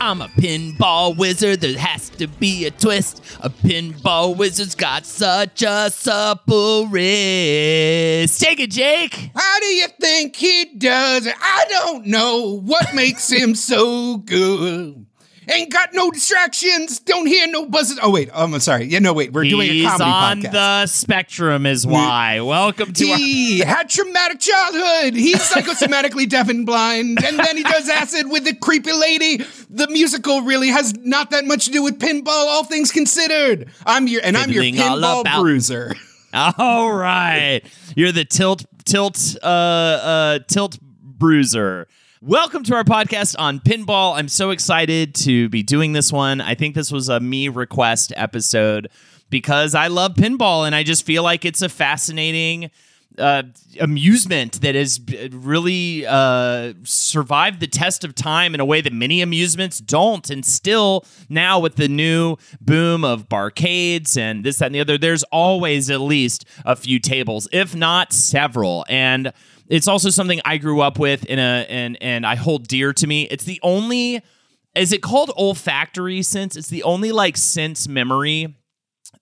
I'm a pinball wizard. There has to be a twist. A pinball wizard's got such a supple wrist. Take it, Jake. How do you think he does it? I don't know what makes him so good. Ain't got no distractions. Don't hear no buzzes. Oh wait, um, I'm sorry. Yeah, no wait. We're doing a He's comedy on podcast. the spectrum, is why. Welcome to our. he had traumatic childhood. He's psychosomatically deaf and blind, and then he does acid with the creepy lady. The musical really has not that much to do with pinball, all things considered. I'm your and I'm your Fiddling all pinball about- bruiser. All right, you're the tilt tilt uh uh tilt bruiser. Welcome to our podcast on pinball. I'm so excited to be doing this one. I think this was a me request episode because I love pinball and I just feel like it's a fascinating uh, amusement that has really uh, survived the test of time in a way that many amusements don't. And still, now with the new boom of barcades and this, that, and the other, there's always at least a few tables, if not several. And it's also something I grew up with in a and and I hold dear to me. It's the only is it called olfactory sense? It's the only like sense memory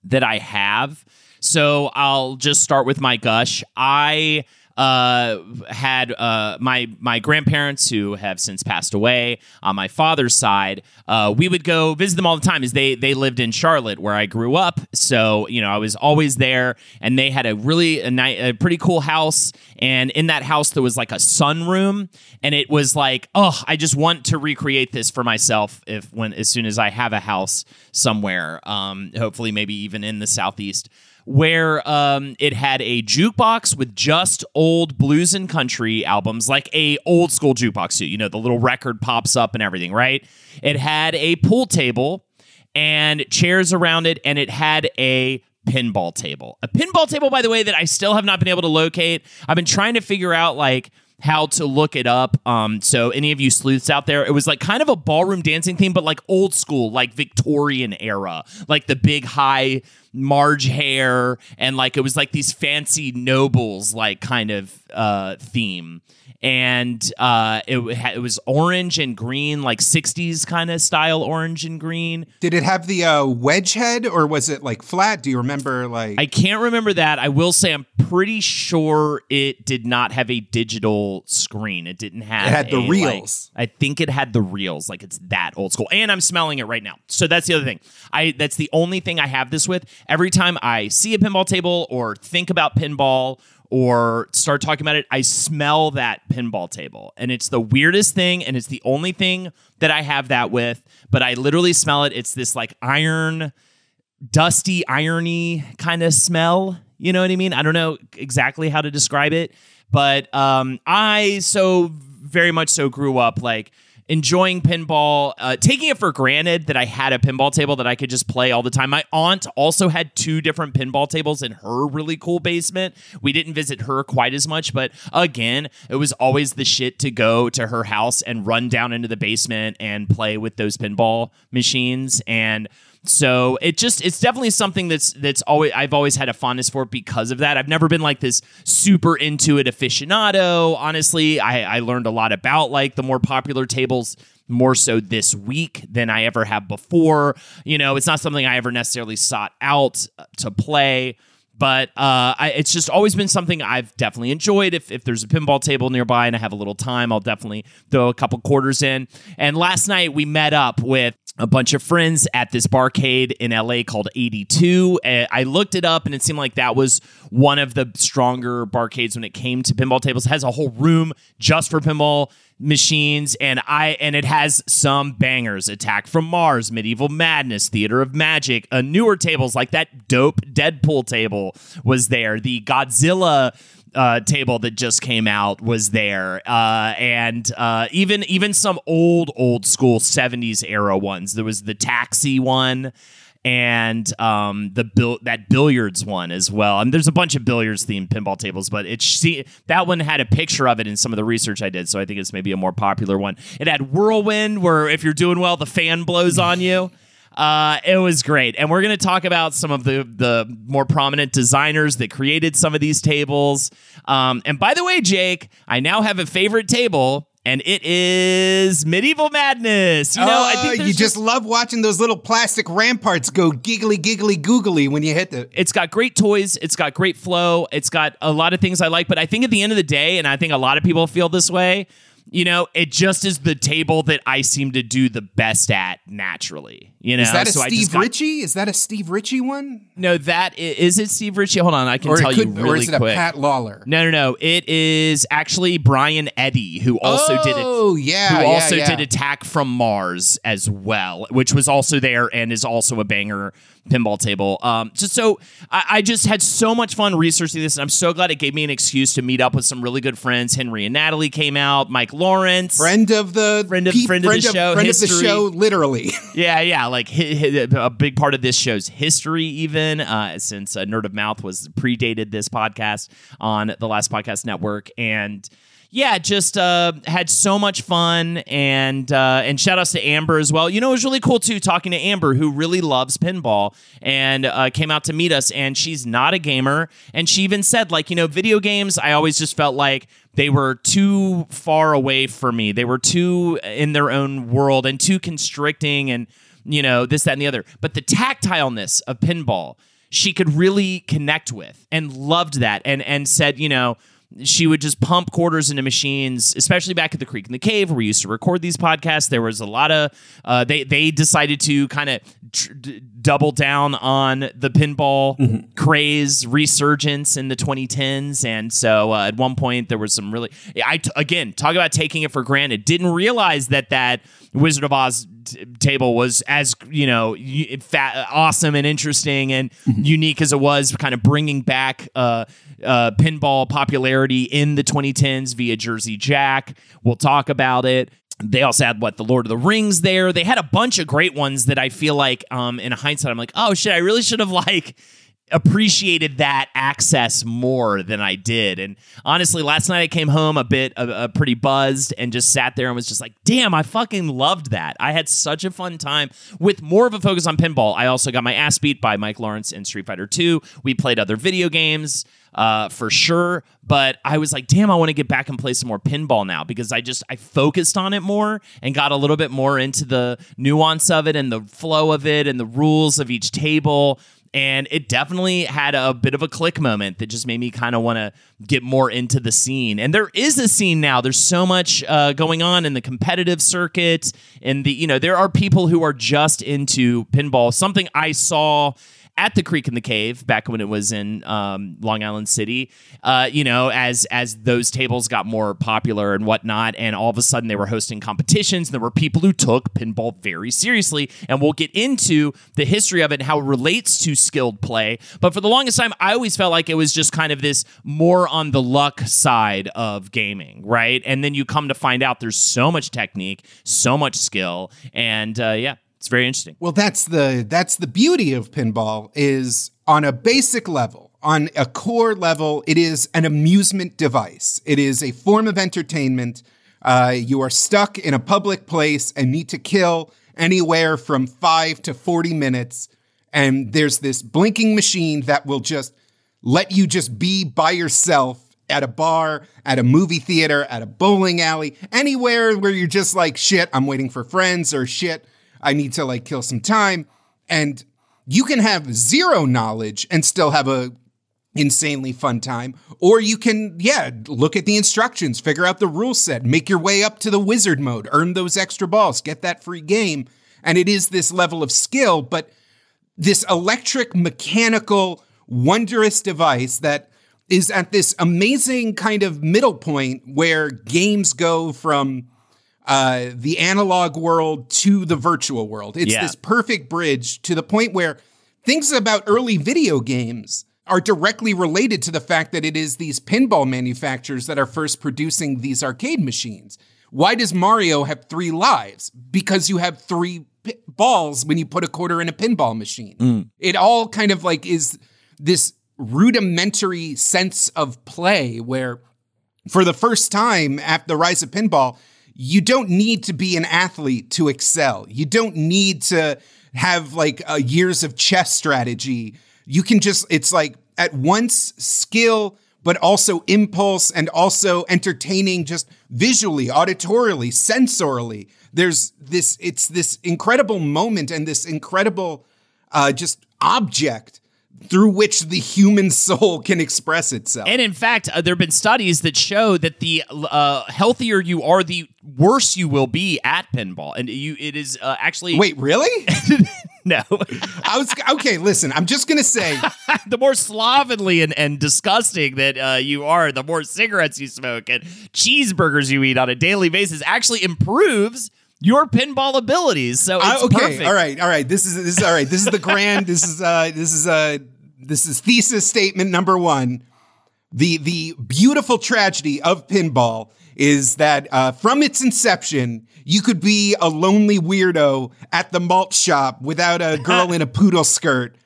that I have. So I'll just start with my gush. I uh, had uh, my my grandparents who have since passed away on my father's side. Uh, we would go visit them all the time, as they they lived in Charlotte, where I grew up. So you know, I was always there, and they had a really a, ni- a pretty cool house. And in that house, there was like a sunroom, and it was like, oh, I just want to recreate this for myself. If when as soon as I have a house somewhere, um, hopefully maybe even in the southeast where um, it had a jukebox with just old blues and country albums, like a old school jukebox. You know, the little record pops up and everything, right? It had a pool table and chairs around it, and it had a pinball table. A pinball table, by the way, that I still have not been able to locate. I've been trying to figure out like how to look it up. Um, so any of you sleuths out there, it was like kind of a ballroom dancing theme, but like old school, like Victorian era, like the big high Marge hair, and like it was like these fancy nobles like kind of uh, theme. And uh, it, it was orange and green, like 60s kind of style orange and green. Did it have the uh, wedge head or was it like flat? Do you remember like I can't remember that. I will say I'm pretty sure it did not have a digital screen. It didn't have. It had the a, like- reels. I think it had the reels. Like it's that old school. And I'm smelling it right now. So that's the other thing. I that's the only thing I have this with. Every time I see a pinball table or think about pinball or start talking about it, I smell that pinball table. And it's the weirdest thing. And it's the only thing that I have that with. But I literally smell it. It's this like iron dusty, irony kind of smell. You know what I mean? I don't know exactly how to describe it, but um, I so very much so grew up like enjoying pinball, uh, taking it for granted that I had a pinball table that I could just play all the time. My aunt also had two different pinball tables in her really cool basement. We didn't visit her quite as much, but again, it was always the shit to go to her house and run down into the basement and play with those pinball machines and so it just it's definitely something that's that's always I've always had a fondness for because of that. I've never been like this super into it aficionado. Honestly, I, I learned a lot about like the more popular tables more so this week than I ever have before. You know, it's not something I ever necessarily sought out uh, to play but uh, I, it's just always been something I've definitely enjoyed. If, if there's a pinball table nearby and I have a little time, I'll definitely throw a couple quarters in. And last night we met up with a bunch of friends at this barcade in LA called 82. Uh, I looked it up and it seemed like that was one of the stronger barcades when it came to pinball tables. It has a whole room just for pinball machines and I and it has some bangers Attack from Mars, Medieval Madness, Theater of Magic, uh, newer tables like that dope Deadpool table was there. The Godzilla uh, table that just came out was there, uh, and uh, even even some old old school '70s era ones. There was the Taxi one and um, the bill that billiards one as well. I mean, there's a bunch of billiards themed pinball tables, but it that one had a picture of it in some of the research I did, so I think it's maybe a more popular one. It had whirlwind, where if you're doing well, the fan blows on you. Uh, it was great, and we're going to talk about some of the the more prominent designers that created some of these tables. Um, and by the way, Jake, I now have a favorite table and it is Medieval Madness. You know, I Oh, think you there's just love watching those little plastic ramparts go giggly, giggly, googly when you hit the. it's got great toys, it's got great flow, it's got a lot of things I like, but I think at the end of the day, and I think a lot of people feel this way, you know, it just is the table that I seem to do the best at naturally. You know, Is that a so Steve got- Ritchie? Is that a Steve Ritchie one? No, that is it. Steve Ritchie. Hold on, I can Or, tell could, you really or is it quick. a Pat Lawlor? no, no, no. It is actually Brian Eddy who also did it. Oh, yeah. who yeah, also yeah. did Attack from Mars as well, which was also there and is also a banger pinball table. Um, just so I, I just had so much fun researching this, and I'm so glad it gave me an excuse to meet up with some really good friends. Henry and Natalie came out. Mike Lawrence, Friend of the Friend of- pe- friend of the show, friend of the show, literally. yeah, yeah, like hi- hi- a big part of this show's history, even uh, since uh, Nerd of Mouth was predated this podcast on the Last Podcast Network, and yeah, just uh, had so much fun, and uh, and shout outs to Amber as well. You know, it was really cool too talking to Amber, who really loves pinball, and uh, came out to meet us. And she's not a gamer, and she even said like, you know, video games. I always just felt like they were too far away for me. They were too in their own world and too constricting and you know, this, that, and the other. But the tactileness of pinball, she could really connect with and loved that and and said, you know, she would just pump quarters into machines, especially back at the Creek in the Cave where we used to record these podcasts. There was a lot of uh, they they decided to kind of tr- d- double down on the pinball craze resurgence in the 2010s, and so uh, at one point there was some really I t- again talk about taking it for granted. Didn't realize that that Wizard of Oz t- table was as you know y- fa- awesome and interesting and unique as it was, kind of bringing back uh, uh, pinball popularity in the 2010s via Jersey Jack. We'll talk about it. They also had what the Lord of the Rings there. They had a bunch of great ones that I feel like, um, in hindsight, I'm like, oh shit, I really should have like appreciated that access more than I did. And honestly, last night I came home a bit uh, uh, pretty buzzed and just sat there and was just like, damn, I fucking loved that. I had such a fun time with more of a focus on pinball. I also got my ass beat by Mike Lawrence in Street Fighter 2. We played other video games. Uh, for sure, but I was like, damn, I want to get back and play some more pinball now because I just I focused on it more and got a little bit more into the nuance of it and the flow of it and the rules of each table. And it definitely had a bit of a click moment that just made me kind of want to get more into the scene. And there is a scene now. There's so much uh, going on in the competitive circuit and the you know there are people who are just into pinball. Something i saw at the Creek in the Cave back when it was in um, Long Island City. Uh, you know, as as those tables got more popular and whatnot, and all of a sudden they were hosting competitions. And there were people who took pinball very seriously, and we'll get into the history of it and how it relates to skilled play. But for the longest time, I always felt like it was just kind of this more on the luck side of gaming, right? And then you come to find out there's so much technique, so much skill, and uh, yeah, it's very interesting. Well, that's the that's the beauty of pinball is on a basic level, on a core level, it is an amusement device. It is a form of entertainment. Uh, you are stuck in a public place and need to kill anywhere from five to 40 minutes. And there's this blinking machine that will just let you just be by yourself at a bar, at a movie theater, at a bowling alley, anywhere where you're just like, shit, I'm waiting for friends or shit, I need to like kill some time. And you can have zero knowledge and still have a insanely fun time. Or you can, yeah, look at the instructions, figure out the rule set, make your way up to the wizard mode, earn those extra balls, get that free game. And it is this level of skill, but this electric, mechanical, wondrous device that is at this amazing kind of middle point where games go from uh, the analog world to the virtual world. It's Yeah. this perfect bridge to the point where things about early video games are directly related to the fact that it is these pinball manufacturers that are first producing these arcade machines. Why does Mario have three lives? Because you have three pi- balls when you put a quarter in a pinball machine. It all kind of like is this rudimentary sense of play where for the first time after the rise of pinball, you don't need to be an athlete to excel. You don't need to have like uh, years of chess strategy. You can just, it's like at once skill, but also impulse and also entertaining just visually, auditorially, sensorially. There's this, it's this incredible moment and this incredible uh, just object through which the human soul can express itself. And in fact, uh, there have been studies that show that the uh, healthier you are, the worse you will be at pinball. And you, it is uh, actually Wait, really? no, I was okay. Listen, I'm just gonna say, the more slovenly and, and disgusting that uh, you are, the more cigarettes you smoke and cheeseburgers you eat on a daily basis actually improves your pinball abilities. So it's I- okay, perfect. all right, all right. This is this is all right. This is the grand. this is uh, this is uh, this is thesis statement number one. The the beautiful tragedy of pinball is that uh, from its inception, you could be a lonely weirdo at the malt shop without a girl in a poodle skirt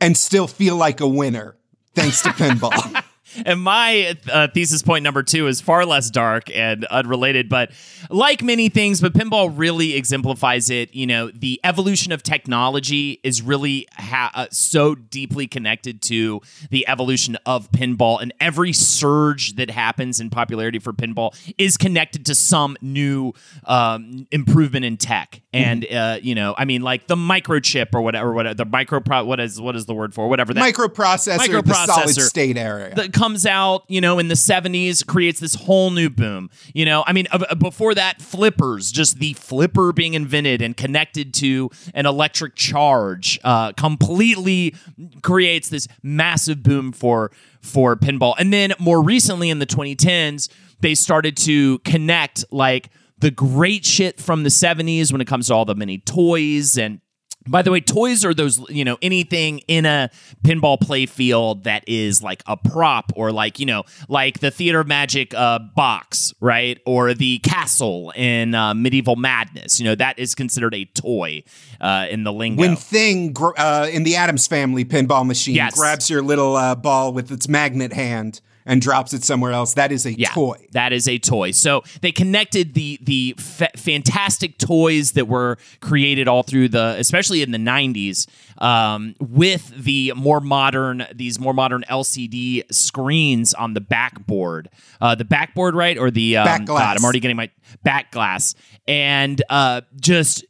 and still feel like a winner, thanks to pinball. And my uh, thesis point number two is far less dark and unrelated, but like many things, but pinball really exemplifies it. You know, the evolution of technology is really ha- uh, so deeply connected to the evolution of pinball, and every surge that happens in popularity for pinball is connected to some new um, improvement in tech. And uh, you know, I mean, like the microchip or whatever, whatever the micro what is what is the word for whatever that Microprocessor, the solid Microprocessor. state area. that comes out, you know, in the 70s, creates this whole new boom. You know, I mean, uh, before that, flippers, just the flipper being invented and connected to an electric charge, uh, completely creates this massive boom for for pinball. And then more recently, in the 2010s, they started to connect like the great shit from the 70s when it comes to all the mini toys and by the way, toys are those, you know, anything in a pinball play field that is like a prop or like, you know, like the Theater of Magic uh, box, right? Or the castle in uh, Medieval Madness. You know, that is considered a toy uh, in the lingo. when Thing gr- uh, in the Addams Family pinball machine Yes. grabs your little uh, ball with its magnet hand and drops it somewhere else, that is a yeah, toy. That is a toy. So they connected the the fa- fantastic toys that were created all through the, especially in the '90s, um, with the more modern these more modern LCD screens on the backboard, uh, the backboard, right, or the um, Back glass. God, I'm already getting my back glass, and uh, just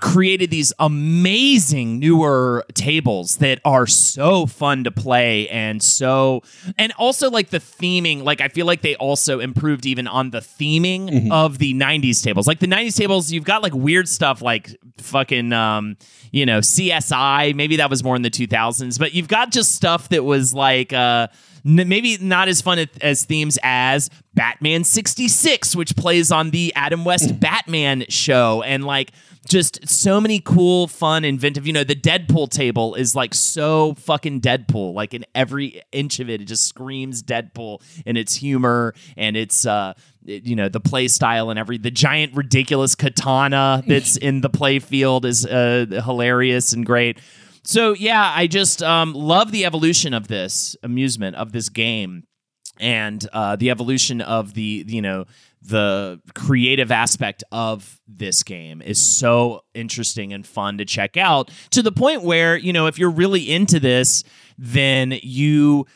created these amazing newer tables that are so fun to play and so and also like the theming like i feel like they also improved even on the theming of the 90s tables. Like the 90s tables you've got like weird stuff like fucking um you know csi maybe that was more in the 2000s but you've got just stuff that was like uh maybe not as fun as themes as Batman 66, which plays on the Adam West Batman show, and like just so many cool, fun, inventive. You know, the Deadpool table is like so fucking Deadpool. Like in every inch of it, it just screams Deadpool in its humor and its uh you know the play style and every the giant ridiculous katana that's in the play field is uh, hilarious and great so yeah, I just um, love the evolution of this amusement of this game, and uh, the evolution of the you know the creative aspect of this game is so interesting and fun to check out to the point where you know if you're really into this, then you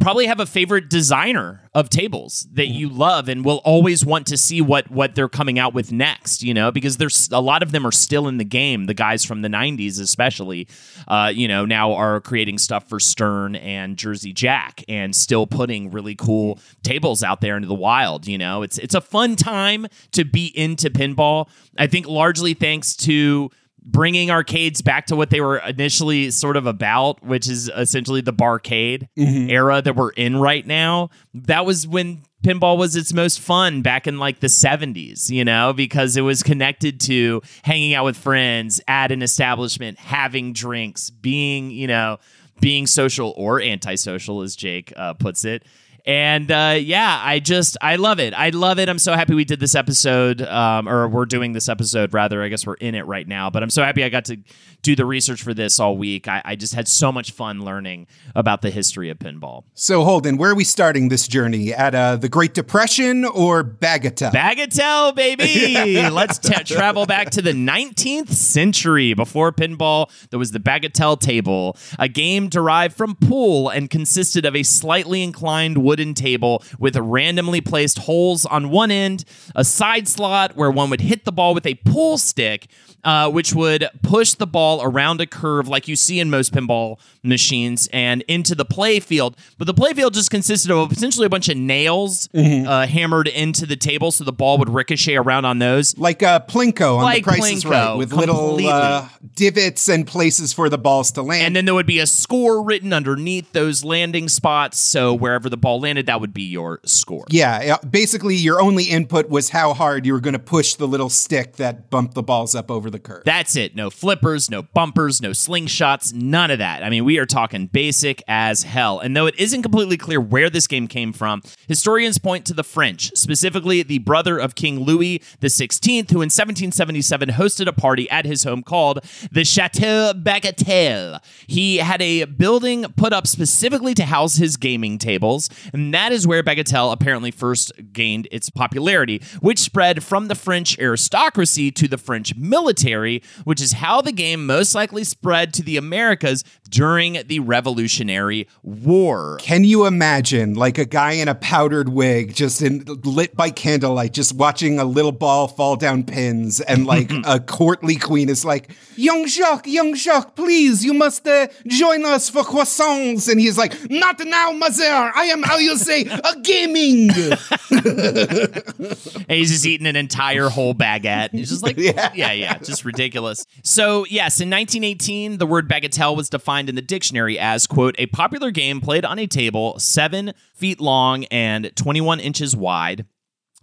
probably have a favorite designer of tables that you love and will always want to see what what they're coming out with next you know because there's a lot of them are still in the game the guys from the 90s especially uh, you know now are creating stuff for stern and jersey jack and still putting really cool tables out there into the wild you know. It's it's a fun time to be into pinball. I think largely thanks to bringing arcades back to what they were initially sort of about, which is essentially the barcade era that we're in right now. That was when pinball was its most fun back in like the 70s, you know, because it was connected to hanging out with friends at an establishment, having drinks, being, you know, being social or antisocial, as Jake uh, puts it. And uh, yeah, I just I love it. I love it. I'm so happy we did this episode, um, or we're doing this episode rather. I guess we're in it right now. But I'm so happy I got to do the research for this all week. I, I just had so much fun learning about the history of pinball. So, Holden, where are we starting this journey? At uh, the Great Depression or Bagatelle? Bagatelle, baby. Let's t- travel back to the 19th century. Before pinball, there was the Bagatelle table, a game derived from pool and consisted of a slightly inclined wooden table with randomly placed holes on one end, a side slot where one would hit the ball with a pool stick, uh, which would push the ball around a curve like you see in most pinball machines and into the play field. But the play field just consisted of essentially a bunch of nails uh, hammered into the table so the ball would ricochet around on those. like uh, Plinko on Like The Price is Right, with little uh, divots and places for the balls to land. And then there would be a score written underneath those landing spots. So wherever the ball landed, that would be your score. yeah, basically, your only input was how hard you were going to push the little stick that bumped the balls up over the curve. That's it. No flippers, no bumpers, no slingshots, none of that. I mean, we are talking basic as hell. And though it isn't completely clear where this game came from, historians point to the French, specifically the brother of King Louis XVI, who in 1777 hosted a party at his home called the Chateau Bagatelle. He had a building put up specifically to house his gaming tables, and that is where Bagatelle apparently first gained its popularity, which spread from the French aristocracy to the French military, which is how the game most likely spread to the Americas during the Revolutionary War. Can you imagine, like a guy in a powdered wig, just in lit by candlelight, just watching a little ball fall down pins, and like a courtly queen is like, "Young Jacques, young Jacques, please, you must uh, join us for croissants," and he's like, "Not now, mother. I am how you say a gaming." and he's just eating an entire whole baguette. He's just like, yeah. yeah, just ridiculous. So, yes, in 1918, the word bagatelle was defined in the dictionary as, quote, a popular game played on a table seven feet long and 21 inches wide.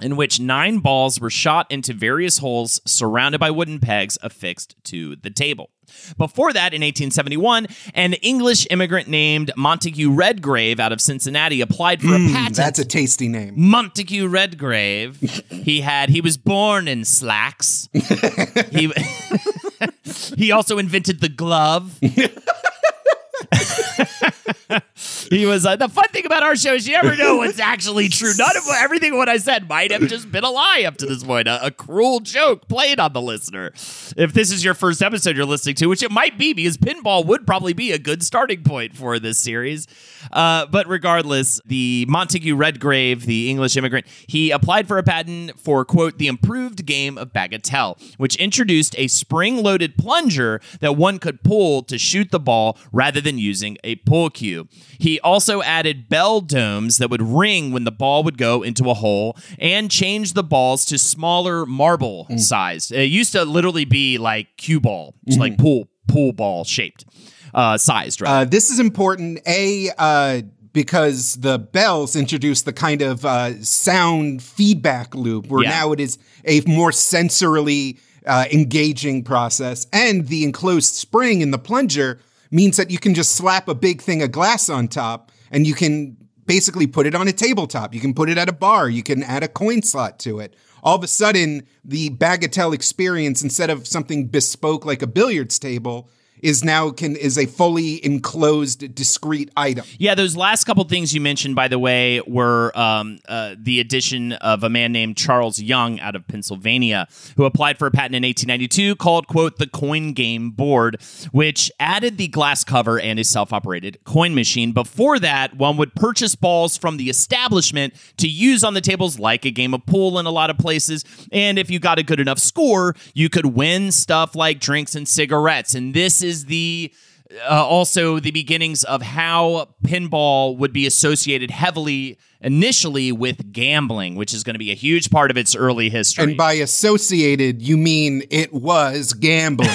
In which nine balls were shot into various holes surrounded by wooden pegs affixed to the table. Before that, in 1871, an English immigrant named Montague Redgrave out of Cincinnati applied for a hmm, patent That's a tasty name. Montague Redgrave. he had he was born in slacks. he he also invented the glove. he was uh, the fun thing about our show is you never know what's actually true. None of everything what I said might have just been a lie up to this point, a, a cruel joke played on the listener. If this is your first episode you're listening to, which it might be because pinball would probably be a good starting point for this series. Uh, but regardless, the Montague Redgrave, the English immigrant, he applied for a patent for quote the improved game of bagatelle, which introduced a spring-loaded plunger that one could pull to shoot the ball rather than using a pull cue. He also added bell domes that would ring when the ball would go into a hole and changed the balls to smaller marble sized. It used to literally be like cue ball, just like pool pool ball shaped, uh, sized. Right? Uh, this is important. A uh, because the bells introduce the kind of uh, sound feedback loop where Yeah. now it is a more sensorily uh, engaging process, and the enclosed spring in the plunger means that you can just slap a big thing of glass on top, and you can basically put it on a tabletop. You can put it at a bar. You can add a coin slot to it. All of a sudden, the bagatelle experience, instead of something bespoke like a billiards table, is now can is a fully enclosed discrete item. Yeah, those last couple things you mentioned, by the way, were um, uh, the addition of a man named Charles Young out of Pennsylvania, who applied for a patent in 1892 called, quote, the coin game board, which added the glass cover and a self operated coin machine. Before that, one would purchase balls from the establishment to use on the tables like a game of pool in a lot of places. And if you got a good enough score, you could win stuff like drinks and cigarettes. And this is the uh, also the beginnings of how pinball would be associated heavily initially with gambling, which is going to be a huge part of its early history. And by associated, you mean it was gambling.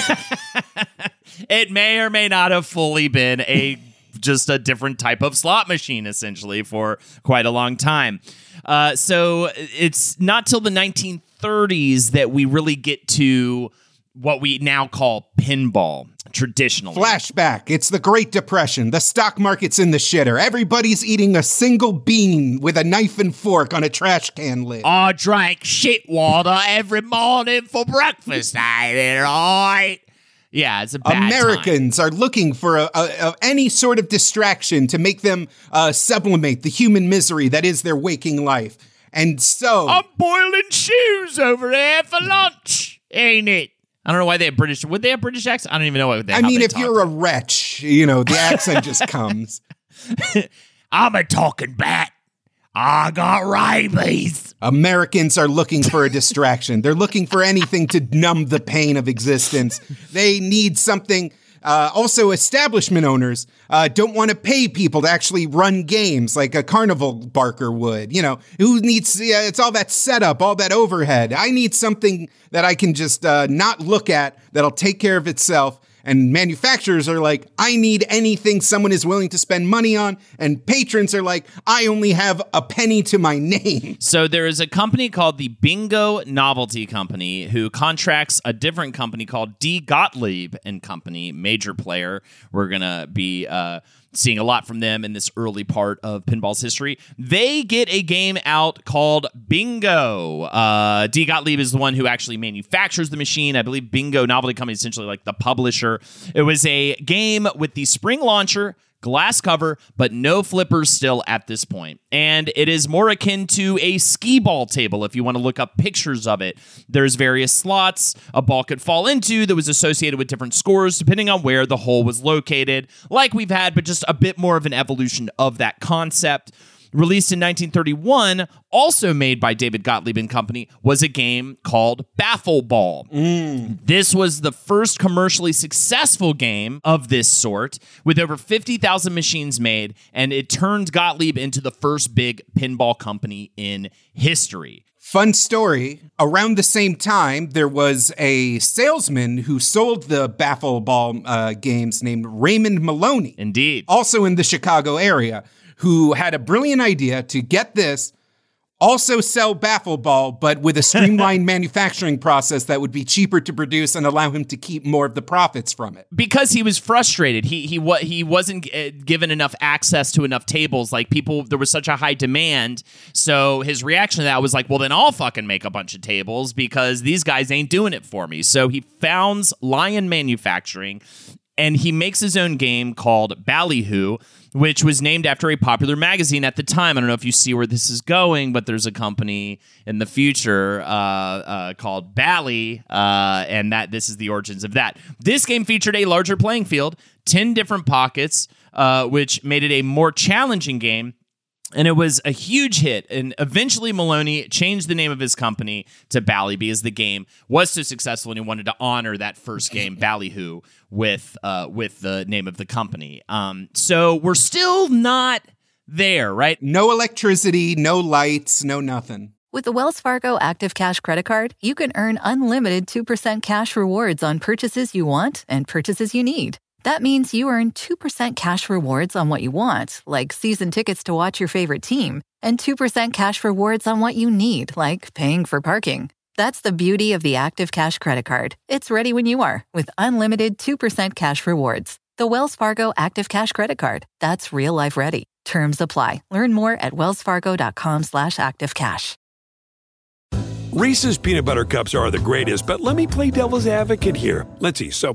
it may or may not have fully been a just a different type of slot machine essentially for quite a long time. Uh, so it's not till the 1930s that we really get to what we now call pinball traditionally. Flashback. It's the Great Depression. The stock market's in the shitter. Everybody's eating a single bean with a knife and fork on a trash can lid. I drank shit water every morning for breakfast. Ain't it right? Yeah, it's a bad time. Americans are looking for a, a, a- any sort of distraction to make them uh, sublimate the human misery that is their waking life. And so, I'm boiling shoes over there for lunch, ain't it? I don't know why they have British. Would they have British accent? I don't even know what they. I mean, if you're a wretch, you know, the accent just comes. I'm a talking bat. I got rabies. Americans are looking for a distraction. They're looking for anything to numb the pain of existence. They need something. Uh, also, establishment owners uh, don't want to pay people to actually run games like a carnival barker would. You know, who needs? Yeah, it's all that setup, all that overhead. I need something that I can just uh, not look at that'll take care of itself. And manufacturers are like, I need anything someone is willing to spend money on. And patrons are like, I only have a penny to my name. So there is a company called the Bingo Novelty Company who contracts a different company called D. Gottlieb and Company, major player. We're gonna be uh, seeing a lot from them in this early part of pinball's history. They get a game out called Bingo. Uh, D. Gottlieb is the one who actually manufactures the machine. I believe Bingo Novelty Company is essentially like the publisher. It was a game with the spring launcher glass cover, but no flippers still at this point. And it is more akin to a skee ball table if you want to look up pictures of it. There's various slots a ball could fall into that was associated with different scores depending on where the hole was located, like we've had, but just a bit more of an evolution of that concept. Released in 1931, also made by David Gottlieb and Company, was a game called Baffle Ball. This was the first commercially successful game of this sort, with over 50,000 machines made, and it turned Gottlieb into the first big pinball company in history. Fun story. Around the same time, there was a salesman who sold the Baffle Ball uh, games named Raymond Moloney, Indeed. also in the Chicago area, who had a brilliant idea to get this, also sell Baffle Ball, but with a streamlined manufacturing process that would be cheaper to produce and allow him to keep more of the profits from it. because he was frustrated. He he what he wasn't uh, given enough access to enough tables. Like people, there was such a high demand. So his reaction to that was like, "Well, then I'll fucking make a bunch of tables because these guys ain't doing it for me." So he founds Lion Manufacturing and he makes his own game called Ballyhoo, which was named after a popular magazine at the time. I don't know if you see where this is going, but there's a company in the future uh, uh, called Bally, uh, and that this is the origins of that. This game featured a larger playing field, ten different pockets, uh, which made it a more challenging game and it was a huge hit. And eventually, Moloney changed the name of his company to Bally because the game was so successful, and he wanted to honor that first game, Ballyhoo, with uh, with the name of the company. Um, so we're still not there, right? No electricity, no lights, no nothing. With the Wells Fargo Active Cash Credit Card, you can earn unlimited 2% cash rewards on purchases you want and purchases you need. That means you earn 2% cash rewards on what you want, like season tickets to watch your favorite team, and 2% cash rewards on what you need, like paying for parking. That's the beauty of the Active Cash Credit Card. It's ready when you are with unlimited 2% cash rewards. The Wells Fargo Active Cash Credit Card. That's real life ready. Terms apply. Learn more at wellsfargo.com slash activecash. Reese's peanut butter cups are the greatest, but let me play devil's advocate here. Let's see. So,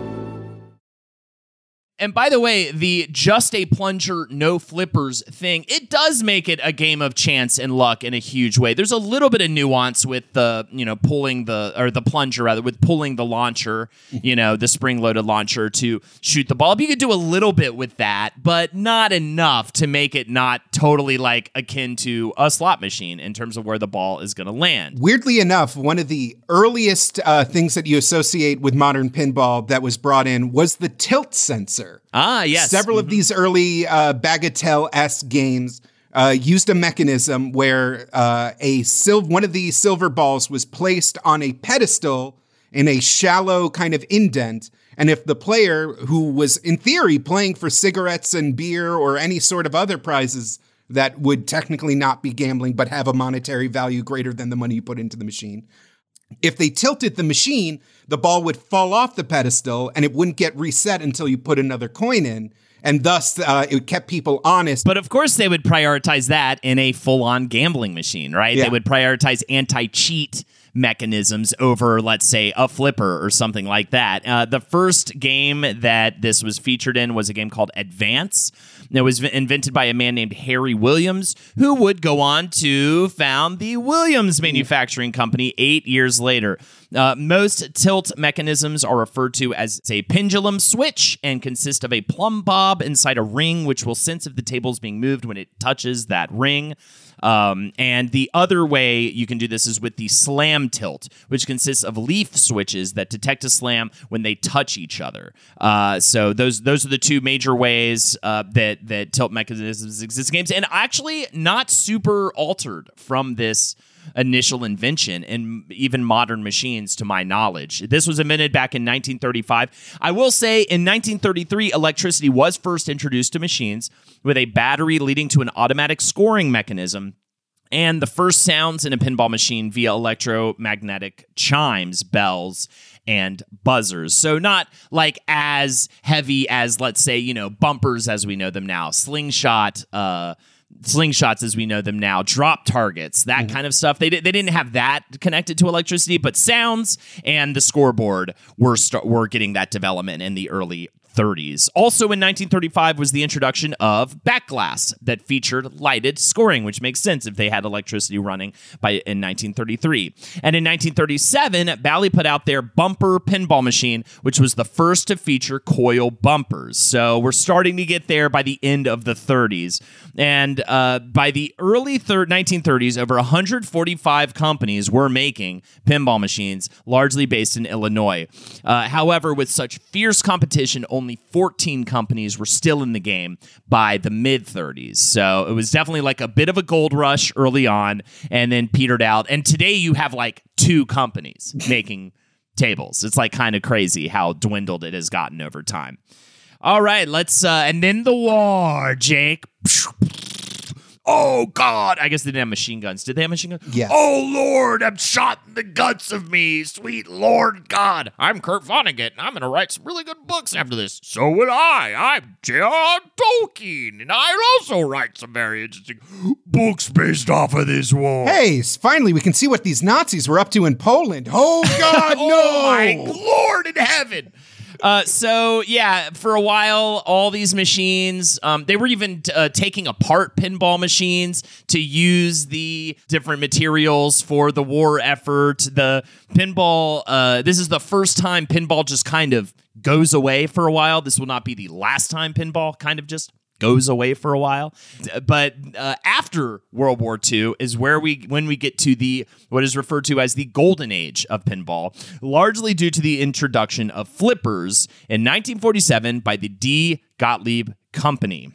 And by the way, the just a plunger, no flippers thing, it does make it a game of chance and luck in a huge way. There's a little bit of nuance with the, you know, pulling the, or the plunger rather, with pulling the launcher, you know, the spring loaded launcher to shoot the ball. But you could do a little bit with that, but not enough to make it not totally like akin to a slot machine in terms of where the ball is going to land. Weirdly enough, one of the earliest uh, things that you associate with modern pinball that was brought in was the tilt sensor. Ah, yes. Several of these early uh, Bagatelle s games uh, used a mechanism where uh, a sil- one of the silver balls was placed on a pedestal in a shallow kind of indent. And if the player, who was in theory playing for cigarettes and beer or any sort of other prizes that would technically not be gambling but have a monetary value greater than the money you put into the machine, if they tilted the machine, the ball would fall off the pedestal and it wouldn't get reset until you put another coin in. And thus, uh, it kept people honest. But of course, they would prioritize that in a full on gambling machine, right? Yeah. They would prioritize anti cheat mechanisms over, let's say, a flipper or something like that. Uh, the first game that this was featured in was a game called Advance. It was invented by a man named Harry Williams, who would go on to found the Williams Manufacturing Company eight years later. Uh, most tilt mechanisms are referred to as a pendulum switch and consist of a plumb bob inside a ring, which will sense if the table is being moved when it touches that ring. Um, and the other way you can do this is with the slam tilt, which consists of leaf switches that detect a slam when they touch each other. Uh, so those those are the two major ways uh, that that tilt mechanisms exist in games, and actually not super altered from this initial invention in even modern machines to my knowledge. This was invented back in 1935. I will say in 1933 electricity was first introduced to machines with a battery leading to an automatic scoring mechanism and the first sounds in a pinball machine via electromagnetic chimes, bells, and buzzers. So not like as heavy as let's say, you know, bumpers as we know them now, slingshot uh slingshots as we know them now, drop targets, that mm-hmm. kind of stuff. They, di- they didn't have that connected to electricity, but sounds and the scoreboard were st- were getting that development in the early 30s. Also in 1935 was the introduction of backglass that featured lighted scoring, which makes sense if they had electricity running by in 1933. And in 1937, Bally put out their bumper pinball machine, which was the first to feature coil bumpers. So we're starting to get there by the end of the 30s. And uh, by the early thir- 1930s, over 145 companies were making pinball machines, largely based in Illinois. Uh, however, with such fierce competition, only 14 companies were still in the game by the mid 30s. So it was definitely like a bit of a gold rush early on and then petered out. And today you have like two companies making tables. It's like kind of crazy how dwindled it has gotten over time. All right, let's uh and then the war, Jake. Oh God! I guess they didn't have machine guns. Did they have machine guns? Yes. Oh Lord, I'm shot in the guts of me, sweet Lord God. I'm Kurt Vonnegut, and I'm gonna write some really good books after this. So will I. I'm John Tolkien, and I'll also write some very interesting books based off of this war. Hey, finally, we can see what these Nazis were up to in Poland. Oh, God, no! Oh my Lord in heaven. Uh, so yeah, for a while, all these machines, um, they were even uh, taking apart pinball machines to use the different materials for the war effort. The pinball, uh, this is the first time pinball just kind of goes away for a while. This will not be the last time pinball kind of just goes away for a while. But uh, after World War II is where we when we get to the what is referred to as the golden age of pinball, largely due to the introduction of flippers in 1947 by the D. Gottlieb Company.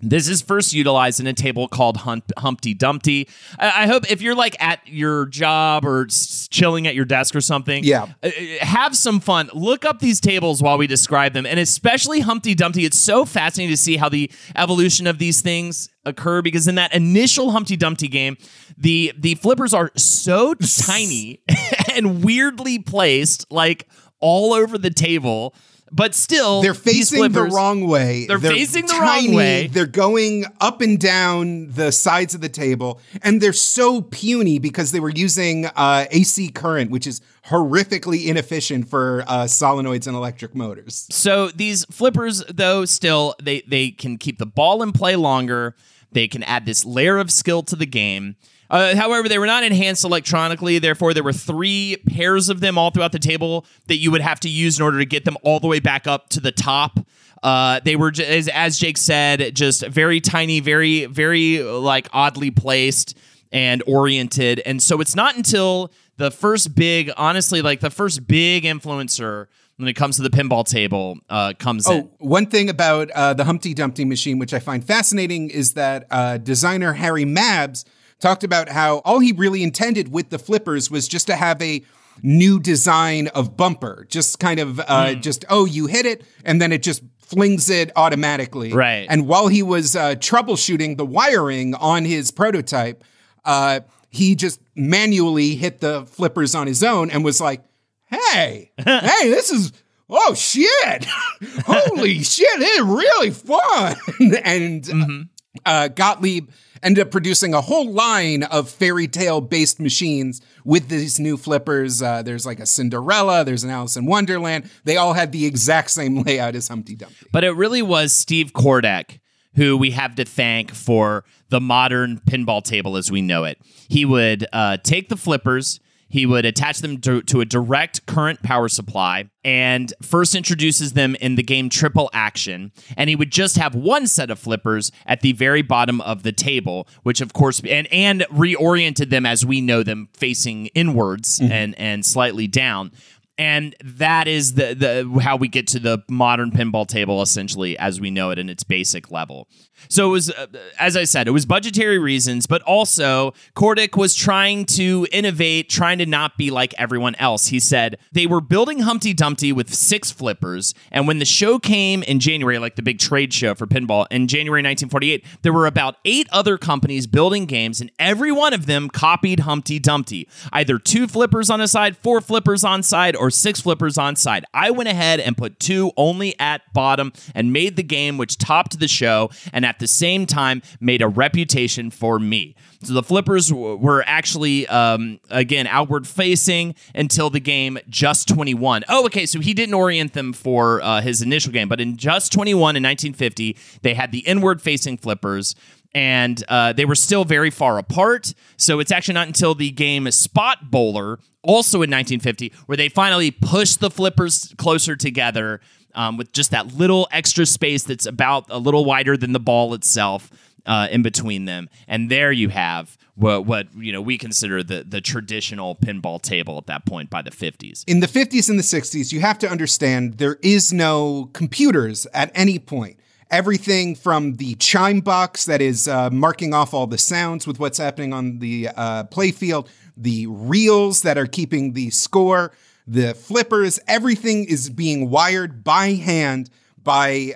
This is first utilized in a table called Hump- Humpty Dumpty. I-, I hope if you're like at your job or s- chilling at your desk or something, Yeah. uh, have some fun. Look up these tables while we describe them, and especially Humpty Dumpty. It's so fascinating to see how the evolution of these things occur because in that initial Humpty Dumpty game, the the flippers are so tiny and weirdly placed, like all over the table. But still, They're facing the wrong way. They're facing the wrong way. They're going up and down the sides of the table, and they're so puny because they were using uh, AC current, which is horrifically inefficient for uh, solenoids and electric motors. So these flippers, though, still they they can keep the ball in play longer. They can add this layer of skill to the game. Uh, however, they were not enhanced electronically. Therefore, there were three pairs of them all throughout the table that you would have to use in order to get them all the way back up to the top. Uh, they were, as, as Jake said, just very tiny, very, very like oddly placed and oriented. And so it's not until the first big, honestly, like the first big influencer when it comes to the pinball table uh, comes in. One thing about uh, the Humpty Dumpty machine, which I find fascinating, is that uh, designer Harry Mabs talked about how all he really intended with the flippers was just to have a new design of bumper, just kind of uh, Hmm. just oh, you hit it, and then it just flings it automatically. Right. And while he was uh, troubleshooting the wiring on his prototype, uh, he just manually hit the flippers on his own and was like, "Hey, hey, this is." Oh shit! Holy shit! It's really fun. and uh, Gottlieb ended up producing a whole line of fairy tale based machines with these new flippers. Uh, there's like a Cinderella. There's an Alice in Wonderland. They all had the exact same layout as Humpty Dumpty. But it really was Steve Kordek who we have to thank for the modern pinball table as we know it. He would uh, take the flippers. He would attach them to, to a direct current power supply and first introduces them in the game Triple Action. And he would just have one set of flippers at the very bottom of the table, which of course and and reoriented them as we know them facing inwards mm-hmm. and and slightly down and that is the the how we get to the modern pinball table essentially as we know it in its basic level. So it was, uh, as I said, it was budgetary reasons, but also Kordek was trying to innovate, trying to not be like everyone else. He said they were building Humpty Dumpty with six flippers, and when the show came in January, like the big trade show for pinball in January 1948, there were about eight other companies building games, and every one of them copied Humpty Dumpty, either two flippers on a side, four flippers on side, or six flippers on side. I went ahead and put two only at bottom and made the game which topped the show, and at the same time made a reputation for me. So the flippers w- were actually, um, again, outward facing until the game Just 21. Oh, okay, so he didn't orient them for uh, his initial game, but in Just 21 in 1950, they had the inward facing flippers. And uh, they were still very far apart. So it's actually not until the game Spot Bowler, also in 1950, where they finally pushed the flippers closer together um, with just that little extra space that's about a little wider than the ball itself uh, in between them. And there you have what, what you know we consider the the traditional pinball table at that point by the 50s. In the 50s and the 60s, you have to understand there is no computers at any point. Everything from the chime box that is uh, marking off all the sounds with what's happening on the uh, playfield, the reels that are keeping the score, the flippers, everything is being wired by hand by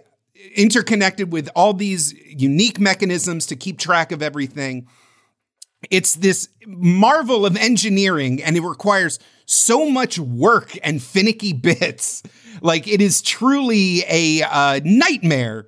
interconnected with all these unique mechanisms to keep track of everything. It's this marvel of engineering, and it requires so much work and finicky bits. Like it is truly a uh, nightmare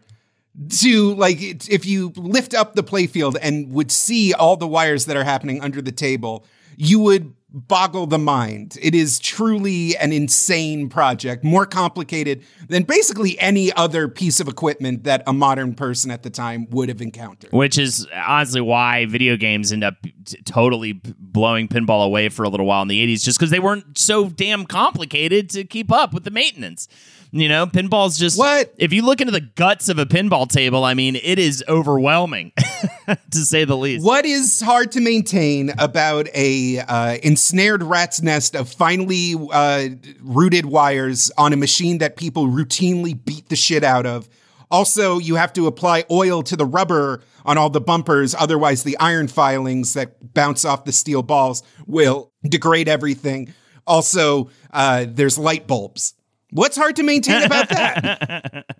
to like if you lift up the playfield and would see all the wires that are happening under the table, you would boggle the mind. It is truly an insane project, more complicated than basically any other piece of equipment that a modern person at the time would have encountered. Which is honestly why video games end up t- totally blowing pinball away for a little while in the 80s, just because they weren't so damn complicated to keep up with the maintenance. You know, pinball's just What? If you look into the guts of a pinball table, I mean, it is overwhelming, to say the least. What is hard to maintain about a uh, ensnared rat's nest of finely uh, rooted wires on a machine that people routinely beat the shit out of? Also, you have to apply oil to the rubber on all the bumpers, otherwise, the iron filings that bounce off the steel balls will degrade everything. Also, uh, there's light bulbs. What's hard to maintain about that?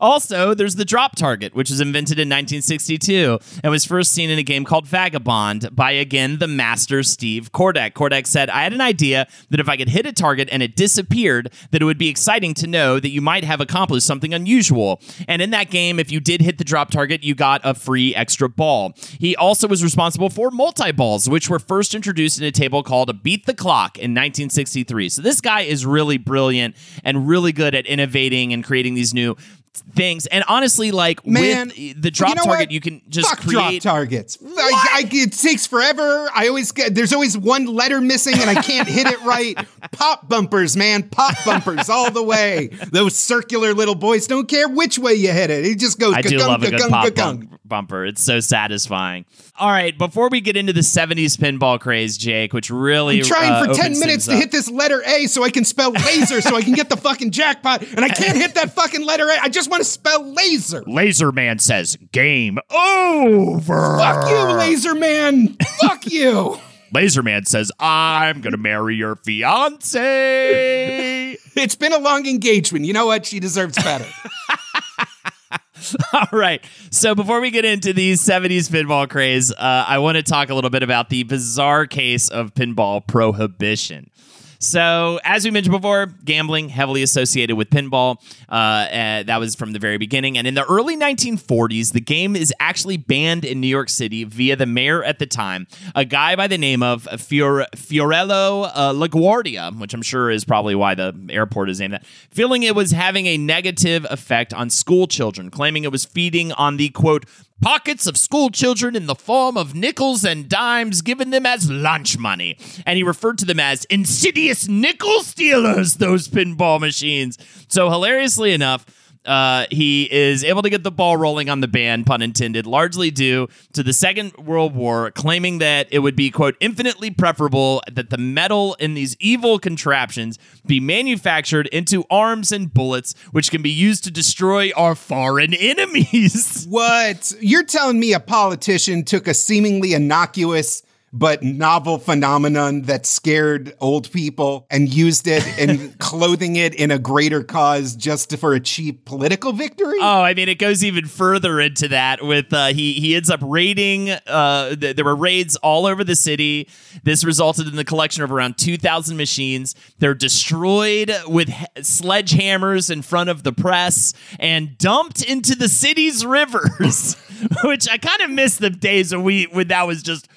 Also, there's the drop target, which was invented in 1962 and was first seen in a game called Vagabond by, again, the master Steve Kordek. Kordek said, I had an idea that if I could hit a target and it disappeared, that it would be exciting to know that you might have accomplished something unusual. And in that game, if you did hit the drop target, you got a free extra ball. He also was responsible for multi balls, which were first introduced in a table called Beat the Clock in 1963. So this guy is really brilliant and really good at innovating and creating these new things. And honestly, like Man, with the drop you know target, what? you can just Fuck drop create. targets. I, I, it takes forever. I always get there's always one letter missing and I can't hit it right. Pop bumpers, man, pop bumpers all the way. Those circular little boys don't care which way you hit it. It just goes. I do love a good pop bumper. It's so satisfying. All right, before we get into the 70s pinball craze, Jake, which really I'm trying uh, for 10 minutes to up. hit this letter A so I can spell laser so I can get the fucking jackpot and I can't hit that fucking letter A. I just want to spell laser. Laser Man says, "Game over." Fuck you, laser man. Fuck you. Laser Man says, "I'm gonna marry your fiance." It's been a long engagement. You know what? She deserves better. All right. So before we get into the 70s pinball craze, uh, I want to talk a little bit about the bizarre case of pinball prohibition. So, as we mentioned before, gambling heavily associated with pinball. Uh, uh, that was from the very beginning. And in the early 1940s, the game is actually banned in New York City via the mayor at the time, a guy by the name of Fior- Fiorello uh, LaGuardia, which I'm sure is probably why the airport is named that, feeling it was having a negative effect on school children, claiming it was feeding on the quote, pockets of school children in the form of nickels and dimes given them as lunch money. And he referred to them as insidious nickel stealers, those pinball machines. So, hilariously enough, uh, he is able to get the ball rolling on the ban, pun intended, largely due to the Second World War, claiming that it would be, quote, infinitely preferable that the metal in these evil contraptions be manufactured into arms and bullets, which can be used to destroy our foreign enemies. What? You're telling me a politician took a seemingly innocuous but novel phenomenon that scared old people and used it and clothing it in a greater cause just for a cheap political victory? Oh, I mean, it goes even further into that. With uh, he he ends up raiding. Uh, th- there were raids all over the city. This resulted in the collection of around two thousand machines. They're destroyed with he- sledgehammers in front of the press and dumped into the city's rivers. Which I kind of miss the days when we when that was just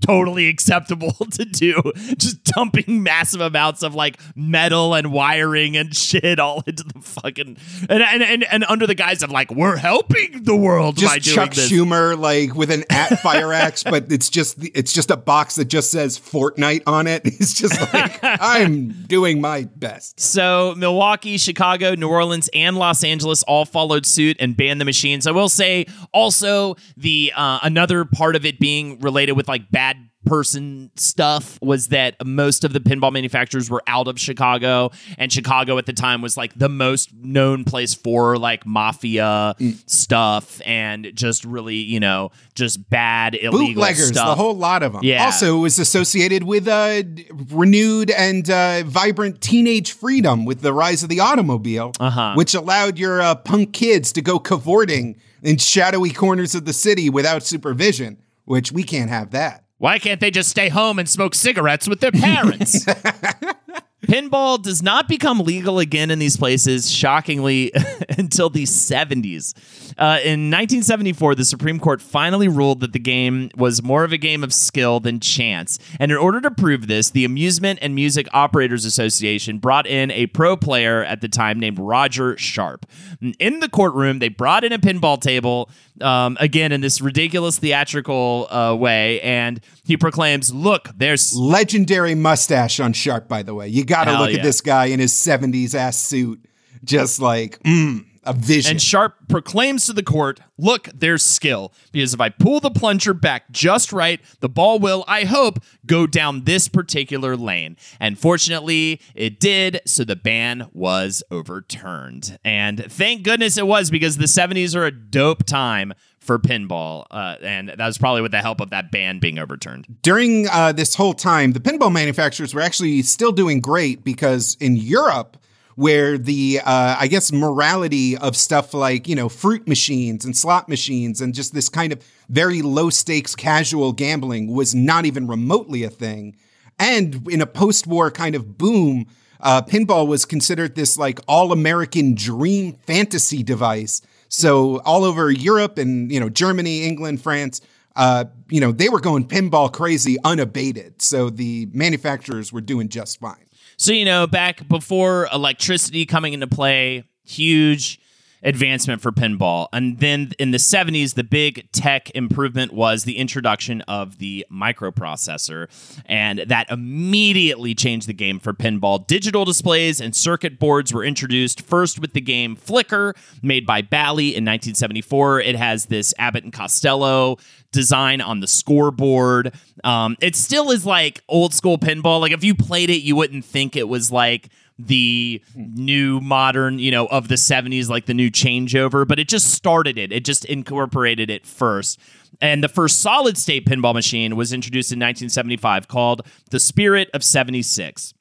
totally acceptable to do just dumping massive amounts of like metal and wiring and shit all into the fucking and and and, and under the guise of like we're helping the world by doing Chuck this Schumer like with an at fire axe, but it's just it's just a box that just says Fortnite on it. It's just like I'm doing my best. So Milwaukee, Chicago, New Orleans, and Los Angeles all followed suit and banned the machines. I will say also the uh, another part of it being related with like bad bad person stuff was that most of the pinball manufacturers were out of Chicago and Chicago at the time was like the most known place for like mafia stuff and just really you know just bad illegal bootleggers, stuff the whole lot of them. Yeah. Also, it was associated with uh, renewed and uh, vibrant teenage freedom with the rise of the automobile, Uh-huh. which allowed your uh, punk kids to go cavorting in shadowy corners of the city without supervision. Which we can't have that. Why can't they just stay home and smoke cigarettes with their parents? Pinball does not become legal again in these places, shockingly, until the 70s. Uh, in 1974, the Supreme Court finally ruled that the game was more of a game of skill than chance. And in order to prove this, the Amusement and Music Operators Association brought in a pro player at the time named Roger Sharp. In the courtroom, they brought in a pinball table, um, again, in this ridiculous theatrical uh, way, and he proclaims, Look, there's Legendary mustache on Sharp, by the way. You got to look yeah. at this guy in his 70s ass suit. Just like, mm, a vision. And Sharp proclaims to the court, Look, there's skill. Because if I pull the plunger back just right, the ball will, I hope, go down this particular lane. And fortunately, it did. So the ban was overturned. And thank goodness it was because the 70s are a dope time for pinball. Uh, and that was probably with the help of that ban being overturned. during uh, this whole time, the pinball manufacturers were actually still doing great because in Europe, where the uh, I guess morality of stuff like you know fruit machines and slot machines and just this kind of very low stakes casual gambling was not even remotely a thing, and in a post war kind of boom. Uh, pinball was considered this like all American dream fantasy device. So all over Europe and you know Germany, England, France, uh, you know they were going pinball crazy unabated. So the manufacturers were doing just fine. So, you know, back before electricity coming into play, huge advancement for pinball. And then in the 70s, the big tech improvement was the introduction of the microprocessor. And that immediately changed the game for pinball. Digital displays and circuit boards were introduced first with the game Flicker, made by Bally in 1974. It has this Abbott and Costello design on the scoreboard. Um, it still is like old school pinball. Like if you played it, you wouldn't think it was like the new modern, you know, of the 70s, like the new changeover, but it just started it. It just incorporated it first. And the first solid state pinball machine was introduced in 1975 called the Spirit of 76.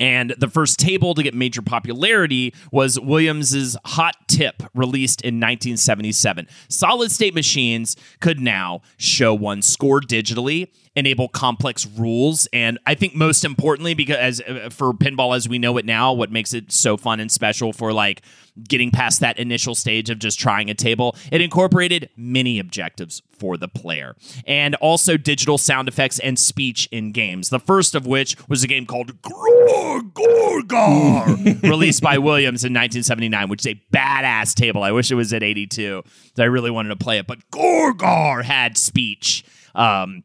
And the first table to get major popularity was Williams's Hot Tip, released in 1977. Solid state machines could now show one score digitally, enable complex rules, and I think most importantly, because as uh, for pinball as we know it now, what makes it so fun and special for like getting past that initial stage of just trying a table, it incorporated many objectives for the player, and also digital sound effects and speech in games. The first of which was a game called Gorgar, released by Williams in 1979, which is a badass table. I wish it was at 82. I really wanted to play it, but Gorgar had speech. Um,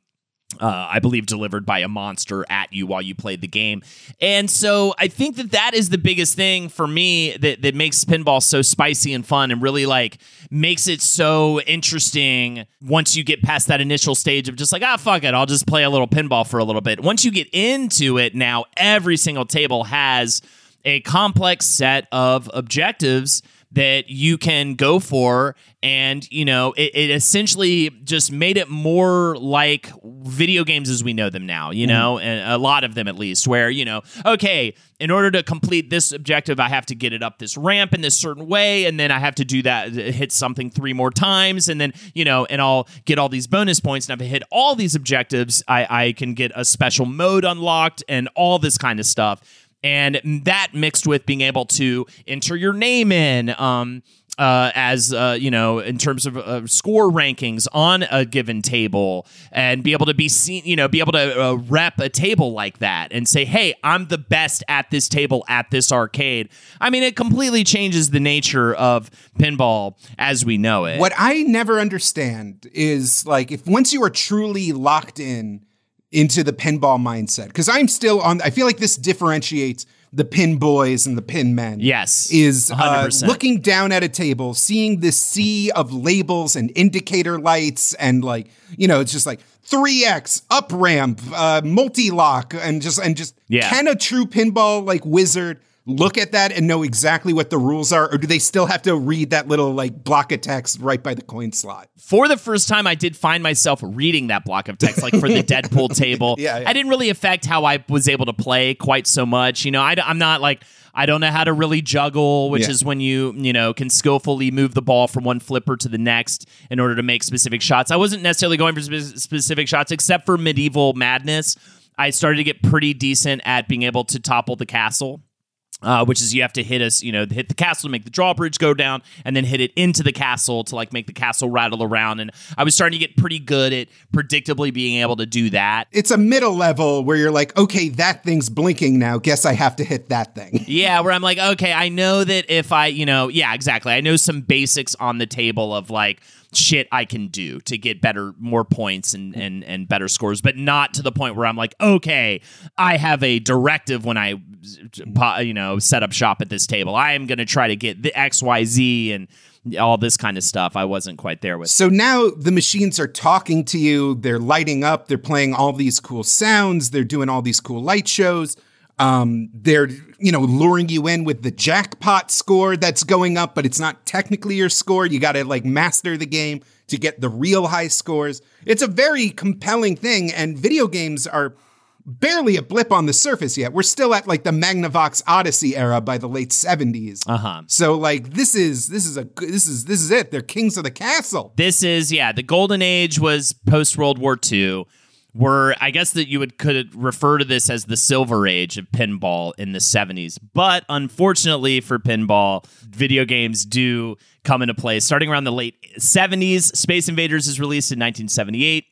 uh, I believe delivered by a monster at you while you played the game. And so I think that that is the biggest thing for me that, that makes pinball so spicy and fun and really like makes it so interesting once you get past that initial stage of just like, ah, fuck it, I'll just play a little pinball for a little bit. Once you get into it, now every single table has a complex set of objectives that you can go for. And you know it, it essentially just made it more like video games as we know them now you mm-hmm. know and a lot of them at least where you know okay in order to complete this objective i have to get it up this ramp in this certain way and then i have to do that hit something three more times and then you know and i'll get all these bonus points. And if i hit all these objectives i, I can get a special mode unlocked and all this kind of stuff and that mixed with being able to enter your name in um, uh, as uh, you know in terms of uh, score rankings on a given table and be able to be seen you know be able to uh, rep a table like that and say hey i'm the best at this table at this arcade. I mean it completely changes the nature of pinball as we know it. What I never understand is like if once you are truly locked in into the pinball mindset, because I'm still on, I feel like this differentiates the pin boys and the pin men. Yes, Is uh, 100%. looking down at a table, seeing this sea of labels and indicator lights, and like, you know, it's just like 3x, up ramp, uh, multi lock, and just, and just, Yeah. can a true pinball like wizard look at that and know exactly what the rules are? Or do they still have to read that little like block of text right by the coin slot? for the first time, I did find myself reading that block of text, like for the Deadpool table. Yeah, yeah. I didn't really affect how I was able to play quite so much. You know, I, am not like. I don't know how to really juggle, which Yeah. is when you, you know, can skillfully move the ball from one flipper to the next in order to make specific shots. I wasn't necessarily going for spe- specific shots, except for medieval madness. I started to get pretty decent at being able to topple the castle uh, which is you have to hit us, you know, hit the castle to make the drawbridge go down, and then hit it into the castle to like make the castle rattle around. And I was starting to get pretty good at predictably being able to do that. It's a middle level where you're like, okay, that thing's blinking now. Guess I have to hit that thing. Yeah, where I'm like, okay, I know that if I, you know, yeah, exactly. I know some basics on the table of like shit I can do to get better, more points and hmm. and and better scores, but not to the point where I'm like, okay, I have a directive when I, hmm. you know, set up shop at this table. I am going to try to get the X, Y, Z, and all this kind of stuff. I wasn't quite there with. So now the machines are talking to you. They're lighting up. They're playing all these cool sounds. They're doing all these cool light shows. Um, they're you know luring you in with the jackpot score that's going up, but it's not technically your score. You got to like master the game to get the real high scores. It's a very compelling thing, and video games are barely a blip on the surface yet. We're still at like the Magnavox Odyssey era by the late 70s. Uh-huh. So like this is this is a good- this is this is it. They're kings of the castle. This is yeah, the golden age was post World War II. Were I guess that you would could refer to this as the silver age of pinball in the 70s. But unfortunately for pinball, video games do come into play starting around the late 70s. Space Invaders is released in 1978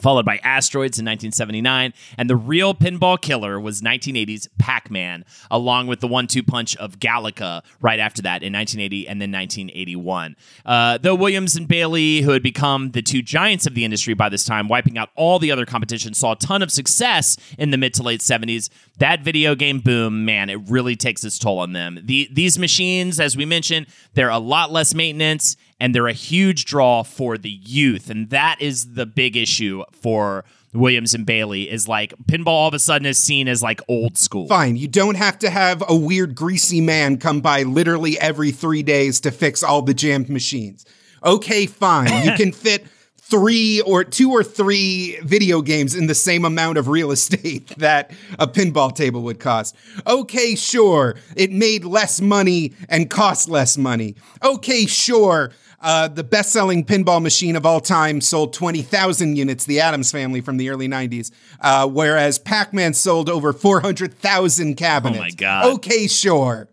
followed by Asteroids in 1979, and the real pinball killer was 1980's Pac-Man, along with the one-two punch of Galaga right after that in 1980 and then 1981. Uh, though Williams and Bally, who had become the two giants of the industry by this time, wiping out all the other competition, saw a ton of success in the mid to late 70s. That video game boom, man, it really takes its toll on them. The, these machines, as we mentioned, they're a lot less maintenance and they're a huge draw for the youth. And that is the big issue for Williams and Bally is like pinball all of a sudden is seen as like old school. Fine, you don't have to have a weird greasy man come by literally every three days to fix all the jammed machines. Okay, fine. You can fit three or two or three video games in the same amount of real estate that a pinball table would cost. Okay, sure. It made less money and cost less money. Okay, sure. Uh, the best selling pinball machine of all time sold 20,000 units, the Addams family from the early 90s, uh, whereas Pac Man sold over 400,000 cabinets. Oh my God. Okay, sure.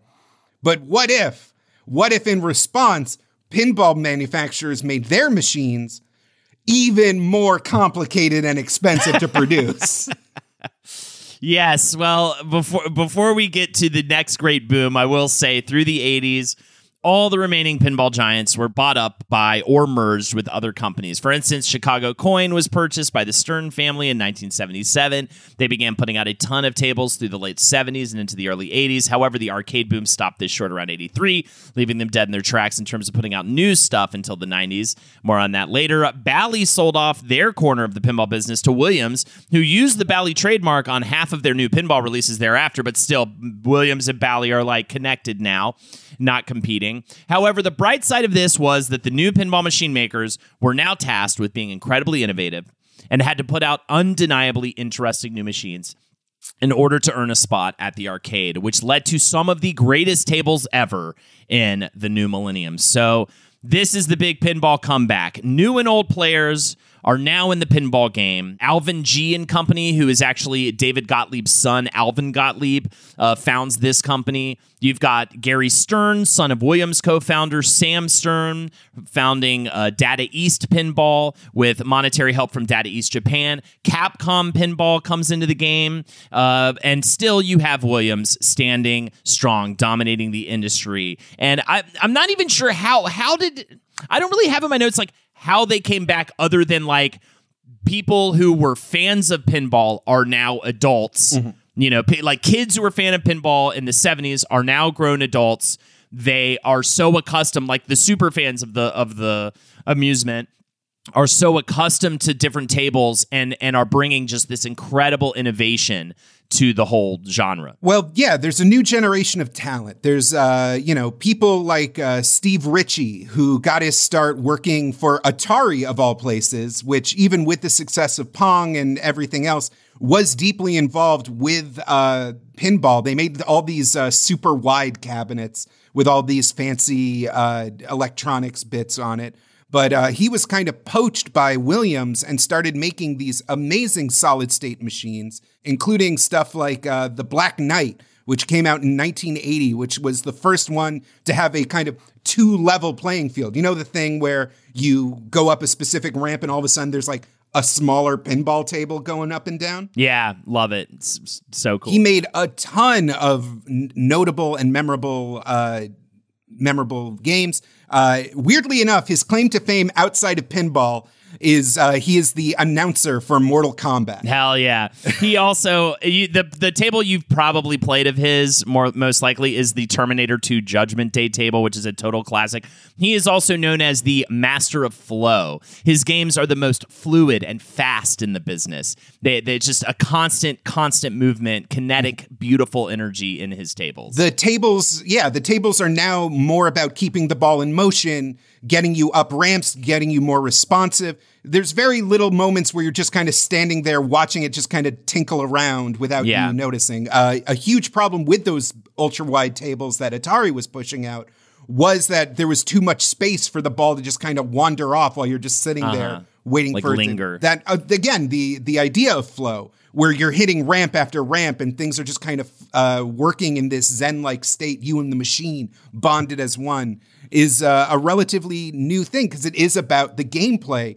But what if, what if in response, pinball manufacturers made their machines even more complicated and expensive to produce? Yes, well, before before we get to the next great boom, I will say through the 80s, all the remaining pinball giants were bought up by or merged with other companies. For instance, Chicago Coin was purchased by the Stern family in 1977. They began putting out a ton of tables through the late 70s and into the early 80s. However, the arcade boom stopped this short around 83, leaving them dead in their tracks in terms of putting out new stuff until the 90s. More on that later. Bally sold off their corner of the pinball business to Williams, who used the Bally trademark on half of their new pinball releases thereafter, but still, Williams and Bally are like connected now, not competing. However, the bright side of this was that the new pinball machine makers were now tasked with being incredibly innovative and had to put out undeniably interesting new machines in order to earn a spot at the arcade, which led to some of the greatest tables ever in the new millennium. So, this is the big pinball comeback. New and old players are now in the pinball game. Alvin G and Company, who is actually David Gottlieb's son, Alvin Gottlieb, uh, founds this company. You've got Gary Stern, son of Williams co-founder Sam Stern, founding uh, Data East Pinball with monetary help from Data East Japan. Capcom Pinball comes into the game, uh, and still you have Williams standing strong, dominating the industry. And I, I'm not even sure how how did I don't really have in my notes like how they came back other than like people who were fans of pinball are now adults. Mm-hmm. You know, p- like kids who were fan of pinball in the 70s are now grown adults. They are so accustomed, like the super fans of the of the amusement are so accustomed to different tables and and are bringing just this incredible innovation to the whole genre. Well, yeah, there's a new generation of talent. There's, uh, you know, people like uh, Steve Ritchie, who got his start working for Atari, of all places, which, even with the success of Pong and everything else, was deeply involved with uh, pinball. They made all these uh, super wide cabinets with all these fancy uh, electronics bits on it. But uh, he was kind of poached by Williams and started making these amazing solid state machines, including stuff like uh, the Black Knight, which came out in 1980, which was the first one to have a kind of two level playing field. You know, the thing where you go up a specific ramp and all of a sudden there's like a smaller pinball table going up and down. Yeah, love it. It's so cool. He made a ton of n- notable and memorable uh, memorable games. Uh, weirdly enough, his claim to fame outside of pinball is uh, he is the announcer for Mortal Kombat. Hell yeah! He also you, the the table you've probably played of his more most likely is the Terminator 2 Judgment Day table, which is a total classic. He is also known as the master of flow. His games are the most fluid and fast in the business. They they just a constant constant movement, kinetic, beautiful energy in his tables. The tables, yeah, the tables are now more about keeping the ball in motion, getting you up ramps, getting you more responsive. There's very little moments where you're just kind of standing there watching it just kind of tinkle around without Yeah. you noticing. Uh, a huge problem with those ultra wide tables that Atari was pushing out was that there was too much space for the ball to just kind of wander off while you're just sitting there waiting Uh-huh. Like for it to- linger. that uh, again the the idea of flow where you're hitting ramp after ramp and things are just kind of uh, working in this zen like state you and the machine bonded as one is uh, a relatively new thing because it is about the gameplay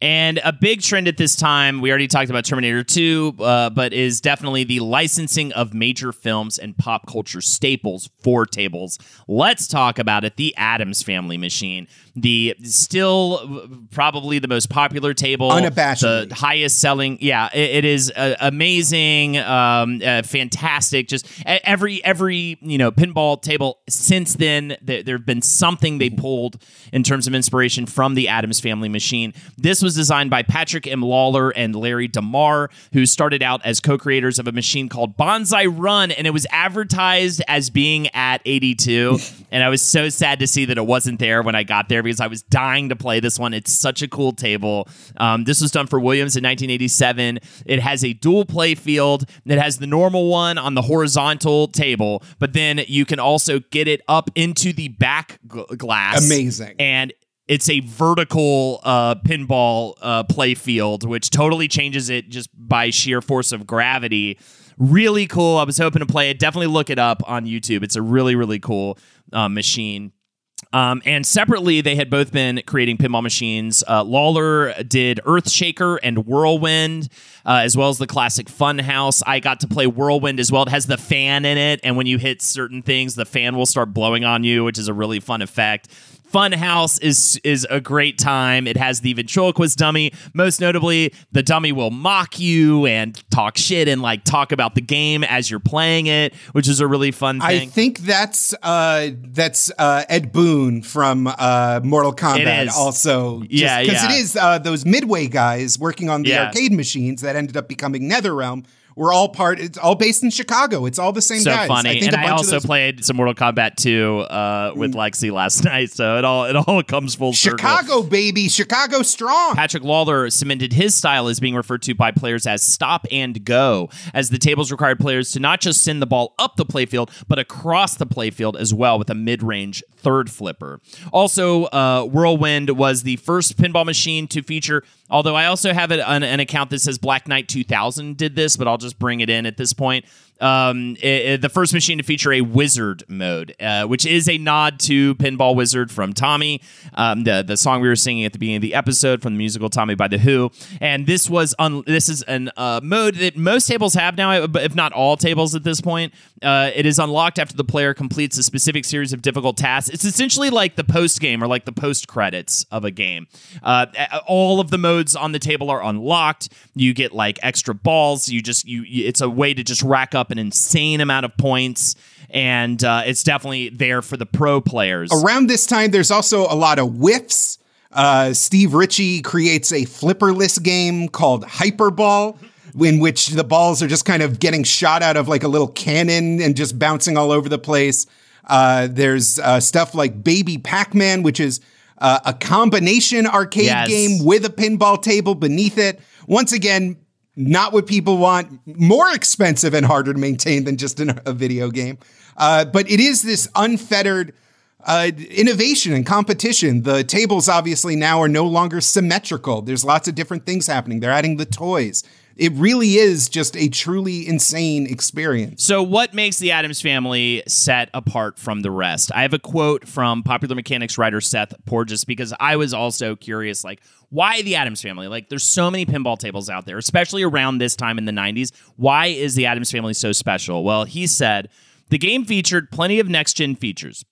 And a big trend at this time, we already talked about Terminator 2, uh, but is definitely the licensing of major films and pop culture staples for tables. Let's talk about it the Addams Family Machine. The still probably the most popular table, Unabashedly. the highest selling. Yeah, it, it is uh, amazing, um, uh, fantastic. Just every every you know pinball table since then, there, there have been something they pulled in terms of inspiration from the Addams Family Machine. This was designed by Patrick M. Lawlor and Larry DeMar, who started out as co-creators of a machine called Banzai Run, and it was advertised as being at 82. and I was so sad to see that it wasn't there when I got there because I was dying to play this one. It's such a cool table. Um, this was done for Williams in 1987. It has a dual play field. It has the normal one on the horizontal table, but then you can also get it up into the back gl- glass. Amazing. And it's a vertical uh, pinball uh, play field, which totally changes it just by sheer force of gravity. Really cool. I was hoping to play it. Definitely look it up on YouTube. It's a really, really cool uh, machine. Um, and separately, they had both been creating pinball machines. Uh, Lawlor did Earthshaker and Whirlwind, uh, as well as the classic Funhouse. I got to play Whirlwind as well. It has the fan in it, and when you hit certain things, the fan will start blowing on you, which is a really fun effect. Funhouse is is a great time. It has the ventriloquist dummy. Most notably, the dummy will mock you and talk shit and like talk about the game as you're playing it, which is a really fun thing. I think that's uh, that's uh, Ed Boon from uh, Mortal Kombat. Also, just, Yeah, because yeah. it is uh, those Midway guys working on the Yeah. arcade machines that ended up becoming NetherRealm, were all part. It's all based in Chicago. It's all the same so guys. funny. think and a I bunch of also those- played some Mortal Kombat 2 uh, with Lexi last night, so it all it all comes full circle. Chicago, baby, Chicago strong. Patrick Lawlor cemented his style as being referred to by players as stop and go, as the tables required players to not just send the ball up the playfield, but across the playfield as well with a mid range third flipper. Also, uh, Whirlwind was the first pinball machine to feature, although I also have an, an account that says Black Knight 2000 did this, but I'll just bring it in at this point. Um, it- it- the first machine to feature a wizard mode, uh, which is a nod to Pinball Wizard from Tommy, um, the the song we were singing at the beginning of the episode from the musical Tommy by the Who. And this was un- this is an uh, mode that most tables have now, if not all tables at this point. Uh, it is unlocked after the player completes a specific series of difficult tasks. It's essentially like the post game or like the post credits of a game. Uh, all of the modes on the table are unlocked. You get like extra balls. You just you. It's a way to just rack up an insane amount of points, and uh, it's definitely there for the pro players. Around this time, there's also a lot of whiffs. Uh, Steve Ritchie creates a flipperless game called Hyperball, in which the balls are just kind of getting shot out of like a little cannon and just bouncing all over the place. Uh, there's uh, stuff like Baby Pac Man, which is uh, a combination arcade Yes. game with a pinball table beneath it. Once again, not what people want, more expensive and harder to maintain than just an, a video game. Uh, but it is this unfettered uh, innovation and competition. The tables obviously now are no longer symmetrical. There's lots of different things happening. They're adding the toys. It really is just a truly insane experience. So, what makes the Addams family set apart from the rest? I have a quote from popular mechanics writer Seth Porges because I was also curious, like, why the Addams family? Like, there's so many pinball tables out there, especially around this time in the 90s. Why is the Addams family so special? Well, he said the game featured plenty of next gen features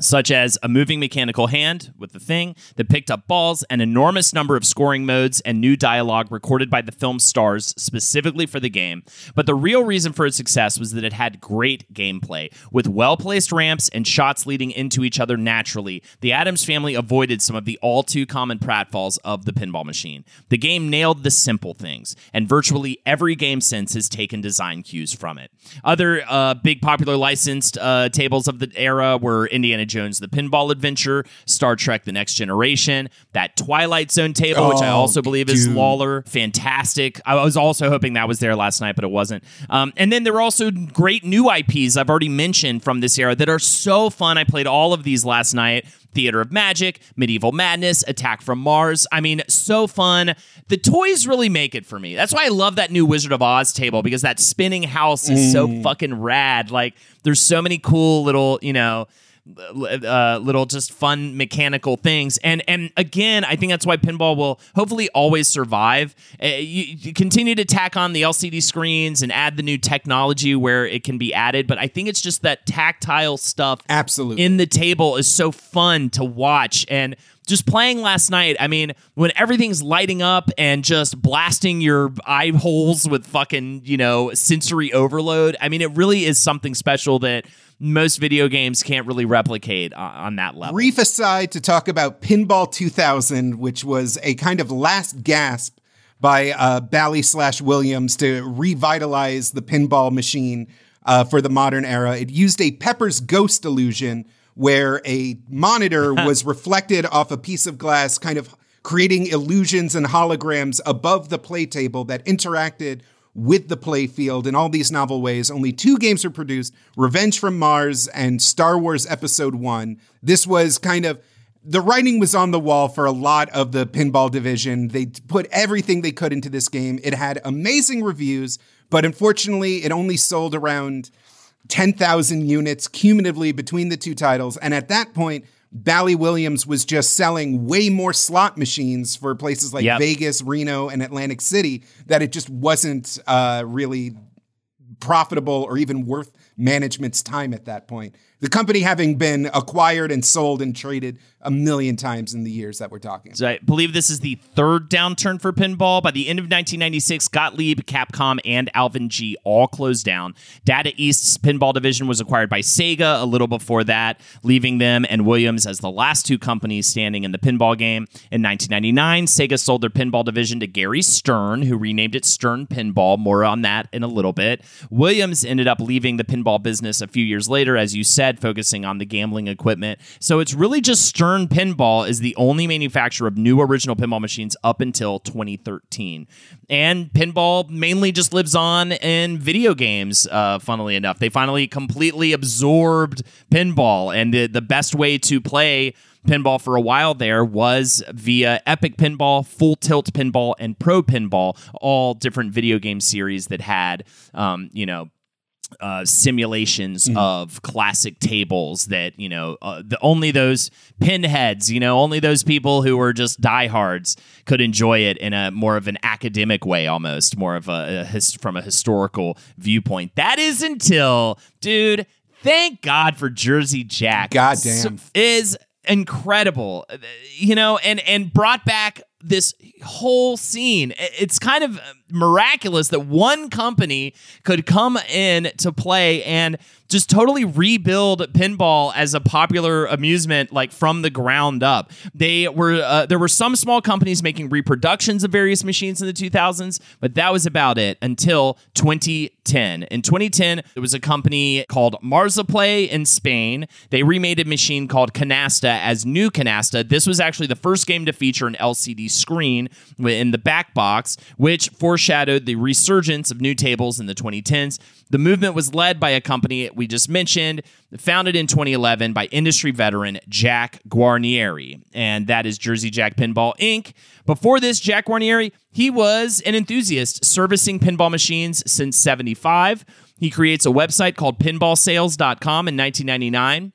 such as a moving mechanical hand with the thing that picked up balls, an enormous number of scoring modes, and new dialogue recorded by the film stars specifically for the game. But the real reason for its success was that it had great gameplay. With well placed ramps and shots leading into each other naturally, the Addams family avoided some of the all too common pratfalls of the pinball machine. The game nailed the simple things, and virtually every game since has taken design cues from it. Other uh, big popular licensed uh, tables of the era were Indiana Jones The Pinball Adventure, Star Trek The Next Generation, that Twilight Zone table, which I Oh, also believe is. Lawlor. Fantastic. I was also hoping that was there last night, but it wasn't. Um, and then there were also great new IPs I've already mentioned from this era that are so fun. I played all of these last night. Theater of Magic, Medieval Madness, Attack from Mars. I mean, so fun. The toys really make it for me. That's why I love that new Wizard of Oz table because that spinning house is so fucking rad. Like, there's so many cool little, you know, uh, little just fun mechanical things. And and again, I think that's why pinball will hopefully always survive. Uh, you, you continue to tack on the LCD screens and add the new technology where it can be added, but I think it's just that tactile stuff Absolutely. in the table is so fun to watch and just playing last night i mean when everything's lighting up and just blasting your eye holes with fucking you know sensory overload i mean it really is something special that most video games can't really replicate on, on that level Brief aside to talk about Pinball 2000, which was a kind of last gasp by uh, Bally slash Williams to revitalize the pinball machine uh, for the modern era. It used a Pepper's Ghost illusion where a monitor was reflected off a piece of glass, kind of creating illusions and holograms above the play table that interacted with the playfield in all these novel ways. Only two games were produced Revenge from Mars and Star Wars Episode 1. This was kind of the writing was on the wall for a lot of the pinball division. They put everything they could into this game. It had amazing reviews, but unfortunately, it only sold around 10,000 units cumulatively between the two titles. And at that point, Bally Williams was just selling way more slot machines for places like Yep. Vegas, Reno, and Atlantic City that it just wasn't uh, really profitable or even worth management's time at that point. The company having been acquired and sold and traded a million times in the years that we're talking. So I believe this is the third downturn for pinball. By the end of 1996, Gottlieb, Capcom, and Alvin G all closed down. Data East's pinball division was acquired by Sega a little before that, leaving them and Williams as the last two companies standing in the pinball game. In 1999, Sega sold their pinball division to Gary Stern, who renamed it Stern Pinball. More on that in a little bit. Williams ended up leaving the pinball business a few years later, as you said, focusing on the gambling equipment. So it's really just Stern Pinball is the only manufacturer of new original pinball machines up until 2013. And pinball mainly just lives on in video games, uh, funnily enough. They finally completely absorbed pinball, and the, the best way to play pinball for a while there was via Epic Pinball, Full Tilt Pinball, and Pro Pinball, all different video game series that had, um, you know, uh, simulations Mm-hmm. of classic tables that you know uh, the only those pinheads you know only those people who were just diehards could enjoy it in a more of an academic way almost more of a, a his, from a historical viewpoint that is until dude thank god for jersey jack Goddamn. So- is incredible Uh, you know and and brought back this whole scene it's kind of miraculous that one company could come in to play and just totally rebuild pinball as a popular amusement like from the ground up. They were uh, there were some small companies making reproductions of various machines in the 2000s but that was about it until 2010 in 2010 there was a company called Marsaplay in Spain. They remade a machine called Canasta as new Canasta. This was actually the first game to feature an LCD screen in the back box which foreshadowed the resurgence of new tables in the 2010s the movement was led by a company we just mentioned, founded in 2011 by industry veteran Jack Guarnieri, and that is Jersey Jack Pinball Inc. Before this, Jack Guarnieri, he was an enthusiast servicing pinball machines since 75. He creates a website called pinballsales.com in 1999.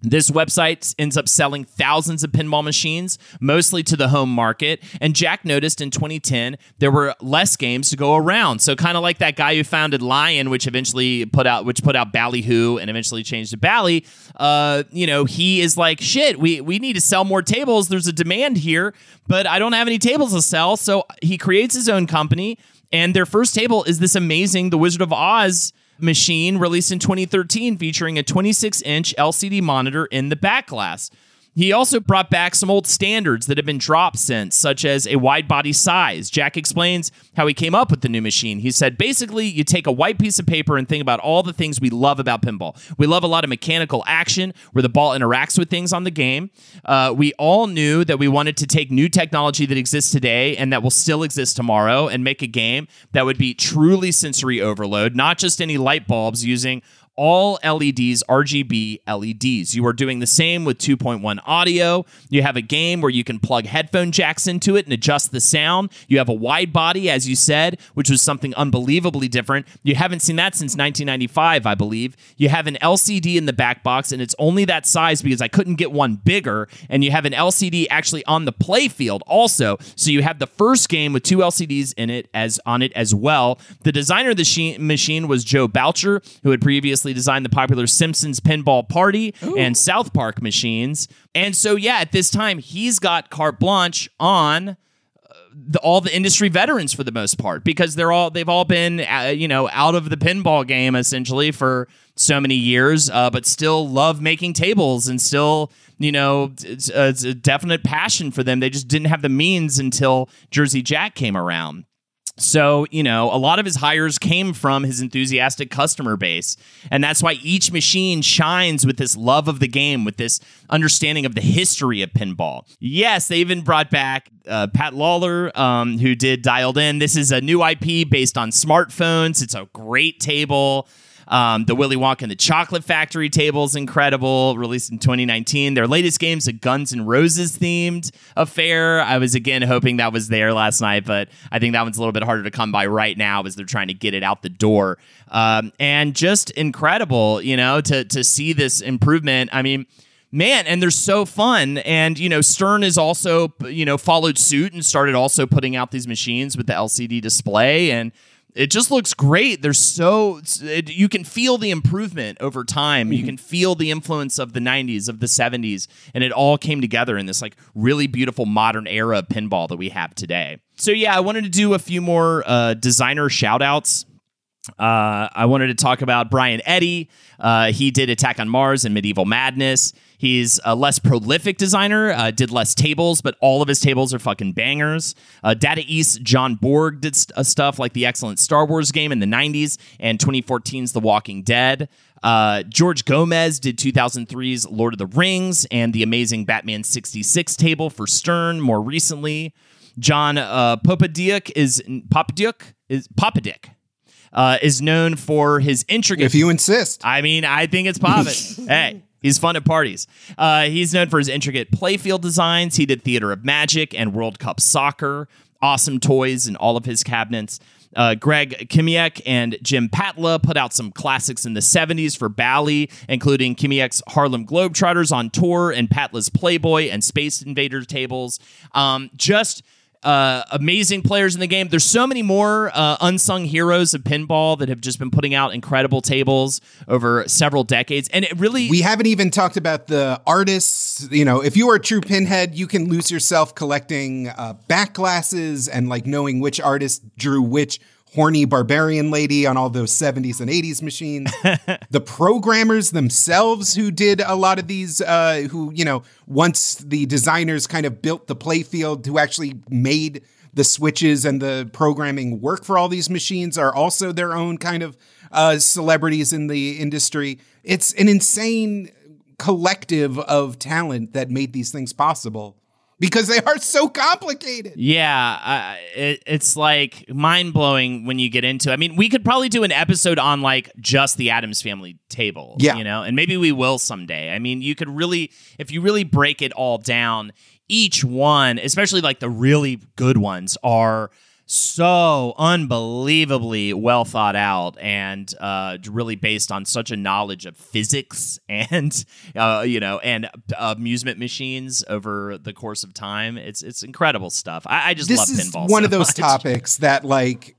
This website ends up selling thousands of pinball machines, mostly to the home market. And Jack noticed in 2010 there were less games to go around. So kind of like that guy who founded Lion, which eventually put out which put out Ballyhoo and eventually changed to Bally. Uh, you know, he is like, shit, we we need to sell more tables. There's a demand here, but I don't have any tables to sell. So he creates his own company, and their first table is this amazing The Wizard of Oz machine released in 2013 featuring a 26 inch LCD monitor in the back glass. He also brought back some old standards that have been dropped since, such as a wide body size. Jack explains how he came up with the new machine. He said, basically, you take a white piece of paper and think about all the things we love about pinball. We love a lot of mechanical action where the ball interacts with things on the game. Uh, we all knew that we wanted to take new technology that exists today and that will still exist tomorrow and make a game that would be truly sensory overload, not just any light bulbs using all LEDs, RGB LEDs. You are doing the same with 2.1 audio. You have a game where you can plug headphone jacks into it and adjust the sound. You have a wide body, as you said, which was something unbelievably different. You haven't seen that since 1995, I believe. You have an LCD in the back box, and it's only that size because I couldn't get one bigger. And you have an LCD actually on the play field also. So you have the first game with two LCDs in it as on it as well. The designer of the machine was Joe Boucher, who had previously designed the popular Simpsons Pinball Party and South Park machines. And so, yeah, at this time, he's got carte blanche on the, all the industry veterans for the most part because they're all they've all been uh, you know out of the pinball game essentially for so many years, uh, but still love making tables and still you know it's, uh, it's a definite passion for them. They just didn't have the means until Jersey Jack came around. So, you know, a lot of his hires came from his enthusiastic customer base. And that's why each machine shines with this love of the game, with this understanding of the history of pinball. Yes, they even brought back uh, Pat Lawlor, um, who did Dialed In. This is a new IP based on smartphones. It's a great table. Um, the Willy Wonka and the Chocolate Factory table is incredible, released in 2019. Their latest game is a Guns N' Roses themed affair. I was again hoping that was there last night, but I think that one's a little bit harder to come by right now as they're trying to get it out the door. Um, and just incredible, you know, to to see this improvement. I mean man and they're so fun and you know stern is also you know followed suit and started also putting out these machines with the lcd display and it just looks great. There's so it, you can feel the improvement over time. You can feel the influence of the 90s, of the 70s, and it all came together in this like really beautiful modern era pinball that we have today. So yeah, I wanted to do a few more uh, designer shout outs. Uh, I wanted to talk about Brian Eddy. Uh, he did Attack on Mars and Medieval Madness. He's a less prolific designer, uh, did less tables, but all of his tables are fucking bangers. Uh, Data East John Borg did st- uh, stuff like the excellent Star Wars game in the 90s and 2014's The Walking Dead. Uh, George Gomez did 2003's Lord of the Rings and the amazing Batman 66 table for Stern more recently. John uh, Popadiuk is Popadiuk is Popadiuk uh, is known for his intricate. If you insist. I mean, I think it's Poppet. hey, he's fun at parties. Uh, he's known for his intricate playfield designs. He did Theater of Magic and World Cup Soccer. Awesome toys in all of his cabinets. Uh, Greg Kmiec and Jim Patla put out some classics in the 70s for Bally, including Kmiec's Harlem Globetrotters on tour and Patla's Playboy and Space Invaders tables. Um, just uh, amazing players in the game. There's so many more uh, unsung heroes of pinball that have just been putting out incredible tables over several decades, and it really We haven't even talked about the artists. You know, if you are a true pinhead, you can lose yourself collecting uh, back glasses and like knowing which artist drew which horny barbarian lady on all those 70s and 80s machines. the programmers themselves who did a lot of these, uh, who, you know, once the designers kind of built the playfield, who actually made the switches and the programming work for all these machines, are also their own kind of uh, celebrities in the industry. It's an insane collective of talent that made these things possible because they are so complicated. Yeah, uh, it, it's like mind blowing when you get into. I mean, we could probably do an episode on like just the Addams Family table. Yeah. you know, and maybe we will someday. I mean, you could really, if you really break it all down, each one, especially like the really good ones, are so unbelievably well thought out and uh, really based on such a knowledge of physics and uh, you know and amusement machines over the course of time. It's it's incredible stuff. I, I just this love is pinball. one so of those much. topics that like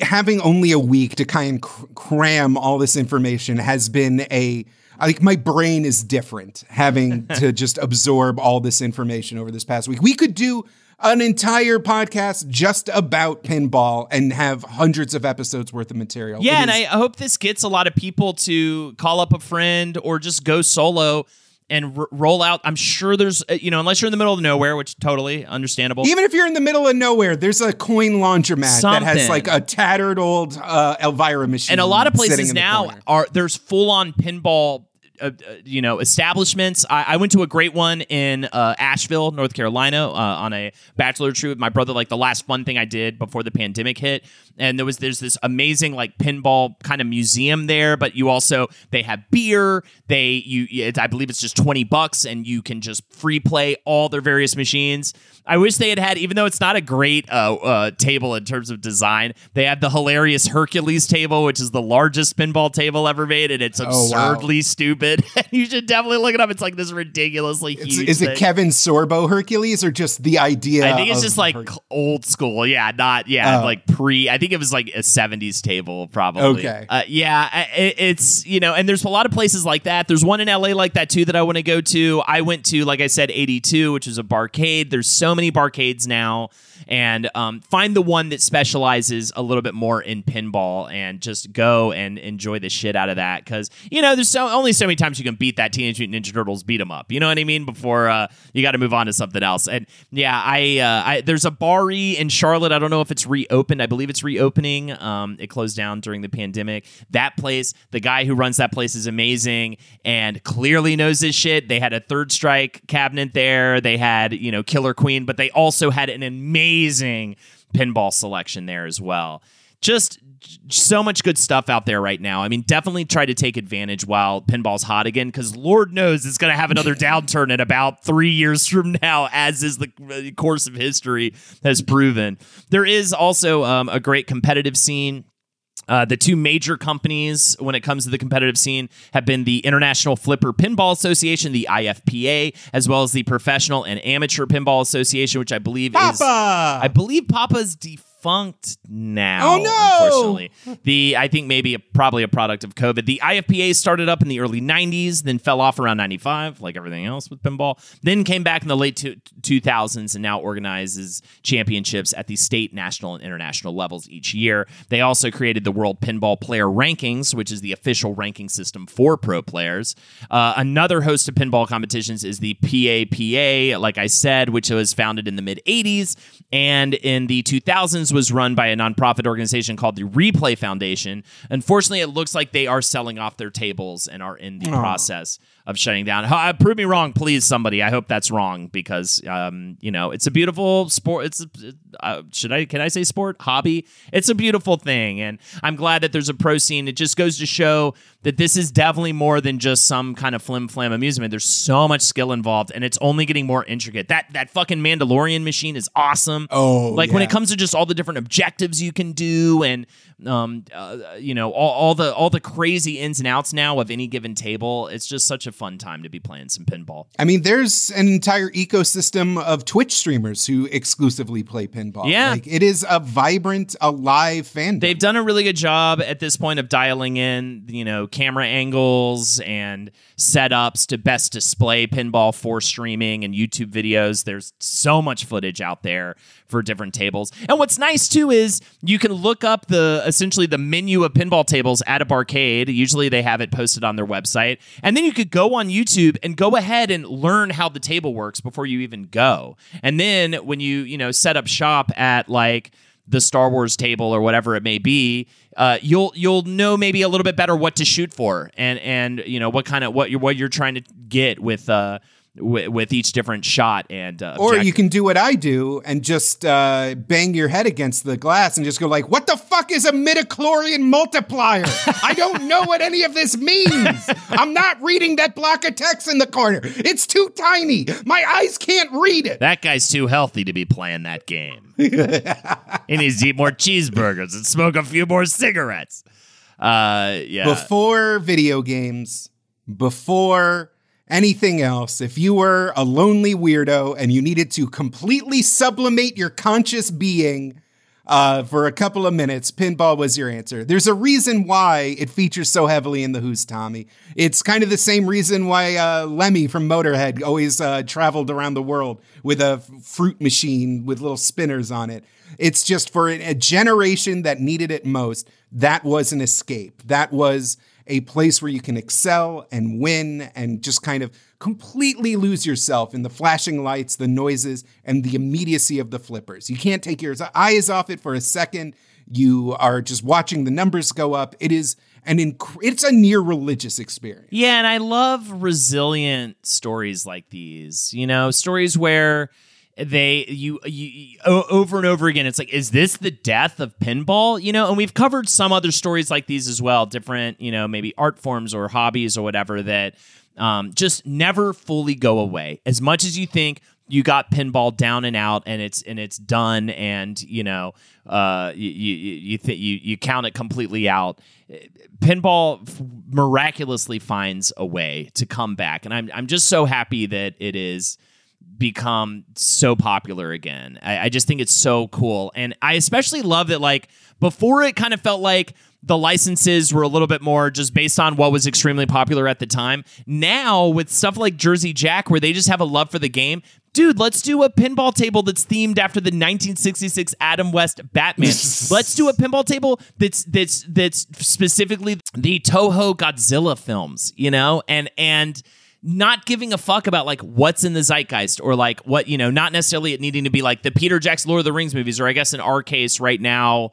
having only a week to kind of cram all this information has been a like my brain is different having to just absorb all this information over this past week. We could do an entire podcast just about pinball and have hundreds of episodes worth of material. Yeah, It and I hope this gets a lot of people to call up a friend or just go solo and r- roll out. I'm sure there's, uh, you know, unless you're in the middle of nowhere, which totally understandable. even if you're in the middle of nowhere, there's a coin laundromat that has like a tattered old uh, Elvira machine. and a lot of places now are there's full on pinball. Uh, uh, you know, establishments. I, I went to a great one in uh, Asheville, North Carolina, uh, on a bachelor trip with my brother. Like the last fun thing I did before the pandemic hit, and there was there's this amazing like pinball kind of museum there. But you also they have beer. They you it, I believe it's just twenty bucks, and you can just free play all their various machines. I wish they had had, even though it's not a great uh, uh, table in terms of design, they had the hilarious Hercules table, which is the largest pinball table ever made, and it's Oh, wow. absurdly stupid. you should definitely look it up. It's like this ridiculously It's- huge. is it. Kevin Sorbo Hercules or just the idea? I think it's just like Hercules? old school. Yeah, not yeah, Oh. like pre. I think it was like a '70s table, probably. Okay. Uh, yeah, it, it's you know, and there's a lot of places like that. There's one in LA like that too that I want to go to. I went to, like I said, 82, which is a barcade. There's so many barcades now, and um, find the one that specializes a little bit more in pinball, and just go and enjoy the shit out of that. Because you know, there's so only so many times you can beat that Teenage Mutant Ninja Turtles beat 'em up. You know what I mean? Before uh, you got to move on to something else. And yeah, I, uh, I there's Abari in Charlotte. I don't know if it's reopened. I believe it's reopening. Um, it closed down during the pandemic. That place, the guy who runs that place is amazing and clearly knows his shit. They had a third strike cabinet there. They had you know Killer Queen, but they also had an amazing pinball selection there as well. Just so much good stuff out there right now. I mean, definitely try to take advantage while pinball's hot again, because Lord knows it's going to have another downturn in about three years from now, as is the uh, course of history has proven. There is also um, a great competitive scene. Uh, the two major companies when it comes to the competitive scene have been the International Flipper Pinball Association, the IFPA, as well as the Professional and Amateur Pinball Association, which I believe is I believe PAPA's defunct. Defunct now. Oh, no! Unfortunately, the I think maybe a, probably a product of COVID. The IFPA started up in the early '90s, then fell off around '95, like everything else with pinball. Then came back in the late two, 2000s and now organizes championships at the state, national, and international levels each year. They also created the World Pinball Player Rankings, which is the official ranking system for pro players. Uh, another host of pinball competitions is the PAPA, like I said, which was founded in the mid 80s and in the 2000s was run by a nonprofit organization called the Replay Foundation. Unfortunately, it looks like they are selling off their tables and are in the process of shutting down. Uh, prove me wrong, please, somebody. I hope that's wrong because, um, you know, it's a beautiful sport. It's a, uh, should I can I say sport hobby? It's a beautiful thing, and I'm glad that there's a pro scene. It just goes to show that this is definitely more than just some kind of flim flam amusement. There's so much skill involved, and it's only getting more intricate. That that fucking Mandalorian machine is awesome. Oh, like when it comes to just all the different objectives you can do, and um, uh, you know, all, all the all the crazy ins and outs now of any given table. It's just such a fun time to be playing some pinball. I mean, there's an entire ecosystem of Twitch streamers who exclusively play pinball. Yeah. Like it is a vibrant, alive fandom. They've done a really good job at this point of dialing in, you know, camera angles and setups to best display pinball for streaming and YouTube videos. There's so much footage out there for different tables. And what's nice too is you can look up the essentially the menu of pinball tables at a barcade. Usually they have it posted on their website. And then you could go on YouTube and go ahead and learn how the table works before you even go. And then when you, you know, set up shop at like the Star Wars table or whatever it may be, uh, you'll you'll know maybe a little bit better what to shoot for and and you know what kind of what you're what you're trying to get with uh with, with each different shot and uh, or you can do what I do and just uh, bang your head against the glass and just go like, "What the fuck is a midichlorian multiplier? I don't know what any of this means. I'm not reading that block of text in the corner. It's too tiny. My eyes can't read it." that guy's too healthy to be playing that game. he needs to eat more cheeseburgers and smoke a few more cigarettes. Uh, yeah. before video games, before anything else, if you were a lonely weirdo and you needed to completely sublimate your conscious being uh, for a couple of minutes, pinball was your answer. There's a reason why it features so heavily in the Who's Tommy. It's kind of the same reason why uh, Lemmy from Motorhead always uh, traveled around the world with a fruit machine with little spinners on it. It's just for a generation that needed it most. That was an escape. That was a place where you can excel and win and just kind of completely lose yourself in the flashing lights, the noises, and the immediacy of the flippers. You can't take your eyes off it for a second. You are just watching the numbers go up. It is an inc- it's a near religious experience. Yeah, and I love resilient stories like these. You know, stories where they you, you, over and over again it's like is this the death of pinball? You know and we've covered some other stories like these as well different you know maybe art forms or hobbies or whatever that um, just never fully go away. As much as you think you got pinball down and out and it's and it's done and you know uh you you you, th- you, you count it completely out pinball f- miraculously finds a way to come back. And i'm i'm just so happy that it is become so popular again. I, I just think it's so cool. And I especially love that, like, before it kind of felt like the licenses were a little bit more just based on what was extremely popular at the time. Now, with stuff like Jersey Jack, where they just have a love for the game, dude, let's do a pinball table that's themed after the 1966 Adam West Batman. let's do a pinball table that's that's that's specifically the Toho Godzilla films, you know, and and not giving a fuck about like what's in the zeitgeist or like what you know not necessarily it needing to be like the peter jackson lord of the rings movies or i guess in our case right now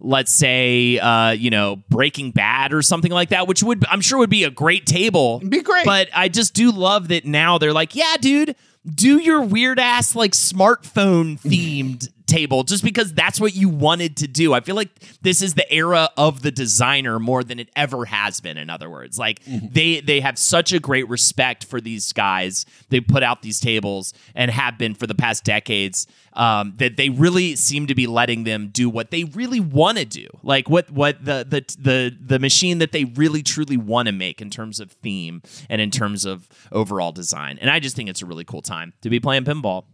let's say uh you know breaking bad or something like that which would i'm sure would be a great table Be great. but i just do love that now they're like yeah dude do your weird ass like smartphone themed table just because that's what you wanted to do. I feel like this is the era of the designer more than it ever has been in other words. Like they they have such a great respect for these guys. They put out these tables and have been for the past decades um, that they really seem to be letting them do what they really want to do. Like what what the the the the machine that they really truly want to make in terms of theme and in terms of overall design. And I just think it's a really cool time to be playing pinball.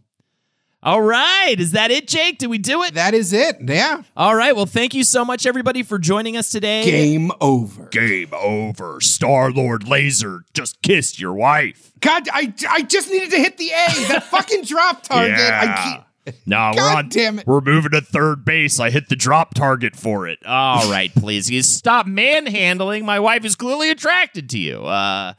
All right. Is that it, Jake? Did we do it? That is it. Yeah. All right. Well, thank you so much, everybody, for joining us today. Game over. Game over. Star Lord Laser just kissed your wife. God, I, I just needed to hit the A. That fucking drop target. I keep. No, we're on. damn it. We're moving to third base. I hit the drop target for it. All right, please, you stop manhandling. My wife is clearly attracted to you. Uh,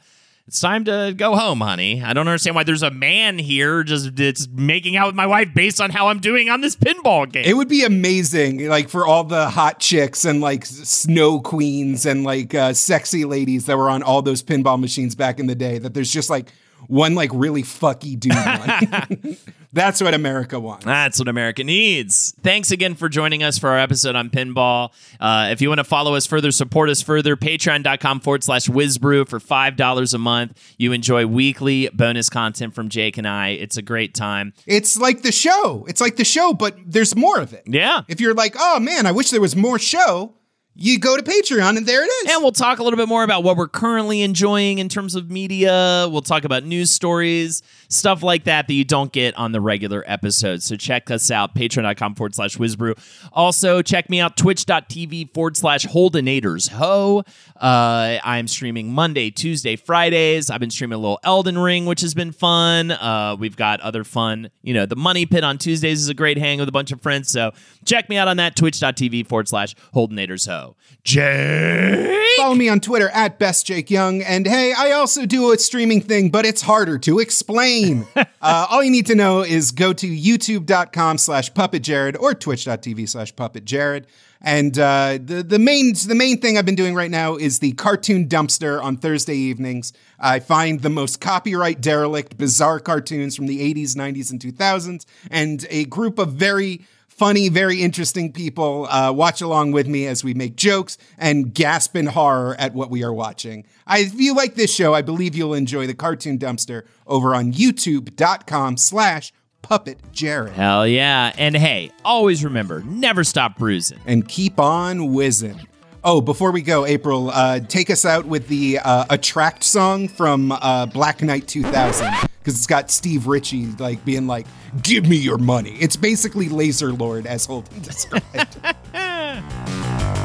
it's time to go home, honey. I don't understand why there's a man here just it's making out with my wife based on how I'm doing on this pinball game. It would be amazing, like for all the hot chicks and like snow queens and like uh, sexy ladies that were on all those pinball machines back in the day. That there's just like one like really fucky dude one. That's what America wants. That's what America needs. Thanks again for joining us for our episode on pinball. Uh, if you want to follow us further, support us further, patreon.com forward slash WizBru for $5 a month. You enjoy weekly bonus content from Jake and I. It's a great time. It's like the show. It's like the show, but there's more of it. Yeah. If you're like, oh man, I wish there was more show, you go to Patreon and there it is. And we'll talk a little bit more about what we're currently enjoying in terms of media. We'll talk about news stories, stuff like that that you don't get on the regular episodes. So check us out, patreon.com forward slash WizBru. Also, check me out, twitch.tv forward slash holdenators ho. Uh, I'm streaming Monday, Tuesday, Fridays. I've been streaming a little Elden Ring, which has been fun. Uh, we've got other fun, you know, the Money Pit on Tuesdays is a great hang with a bunch of friends. So check me out on that, twitch.tv forward slash holdenators ho. Jake? Follow me on Twitter at Best Jake Young. And hey, I also do a streaming thing, but it's harder to explain. uh, all you need to know is go to youtube.com slash puppet jared or twitch.tv slash puppet jared. And uh, the the main the main thing I've been doing right now is the cartoon dumpster on Thursday evenings. I find the most copyright derelict, bizarre cartoons from the 80s, 90s, and 2000s, and a group of very funny, very interesting people uh, watch along with me as we make jokes and gasp in horror at what we are watching. I, if you like this show, I believe you'll enjoy the Cartoon Dumpster over on youtube.com slash puppet Jared. Hell yeah. And hey, always remember, never stop bruising. And keep on whizzing. Oh, before we go, April, uh, take us out with the uh, Attract song from uh, Black Knight 2000 because it's got Steve Ritchie like being like, "Give me your money." It's basically Laser Lord as Holden described.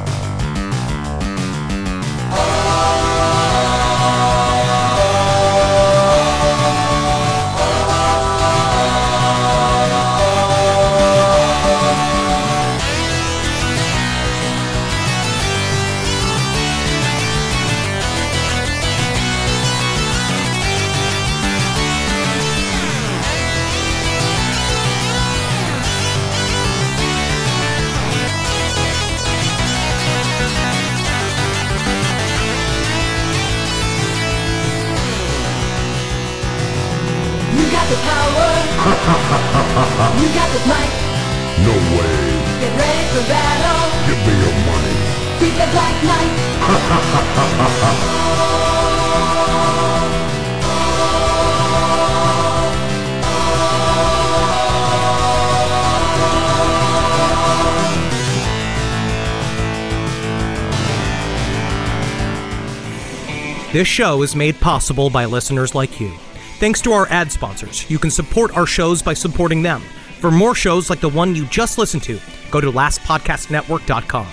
you got the might. No way. Get ready for battle. Give me your money. Be the Black Knight. This show is made possible by listeners like you. Thanks to our ad sponsors, you can support our shows by supporting them. For more shows like the one you just listened to, go to lastpodcastnetwork.com.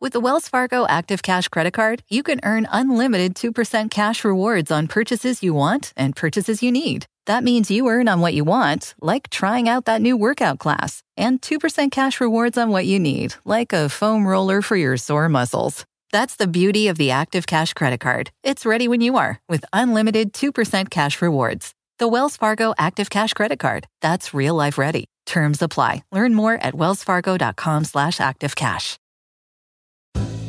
With the Wells Fargo Active Cash Credit Card, you can earn unlimited 2% cash rewards on purchases you want and purchases you need. That means you earn on what you want, like trying out that new workout class, and 2% cash rewards on what you need, like a foam roller for your sore muscles. That's the beauty of the Active Cash Credit Card. It's ready when you are with unlimited 2% cash rewards. The Wells Fargo Active Cash Credit Card. That's real life ready. Terms apply. Learn more at wellsfargo.com slash activecash.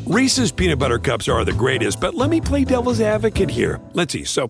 Reese's peanut butter cups are the greatest, but let me play devil's advocate here. Let's see. So,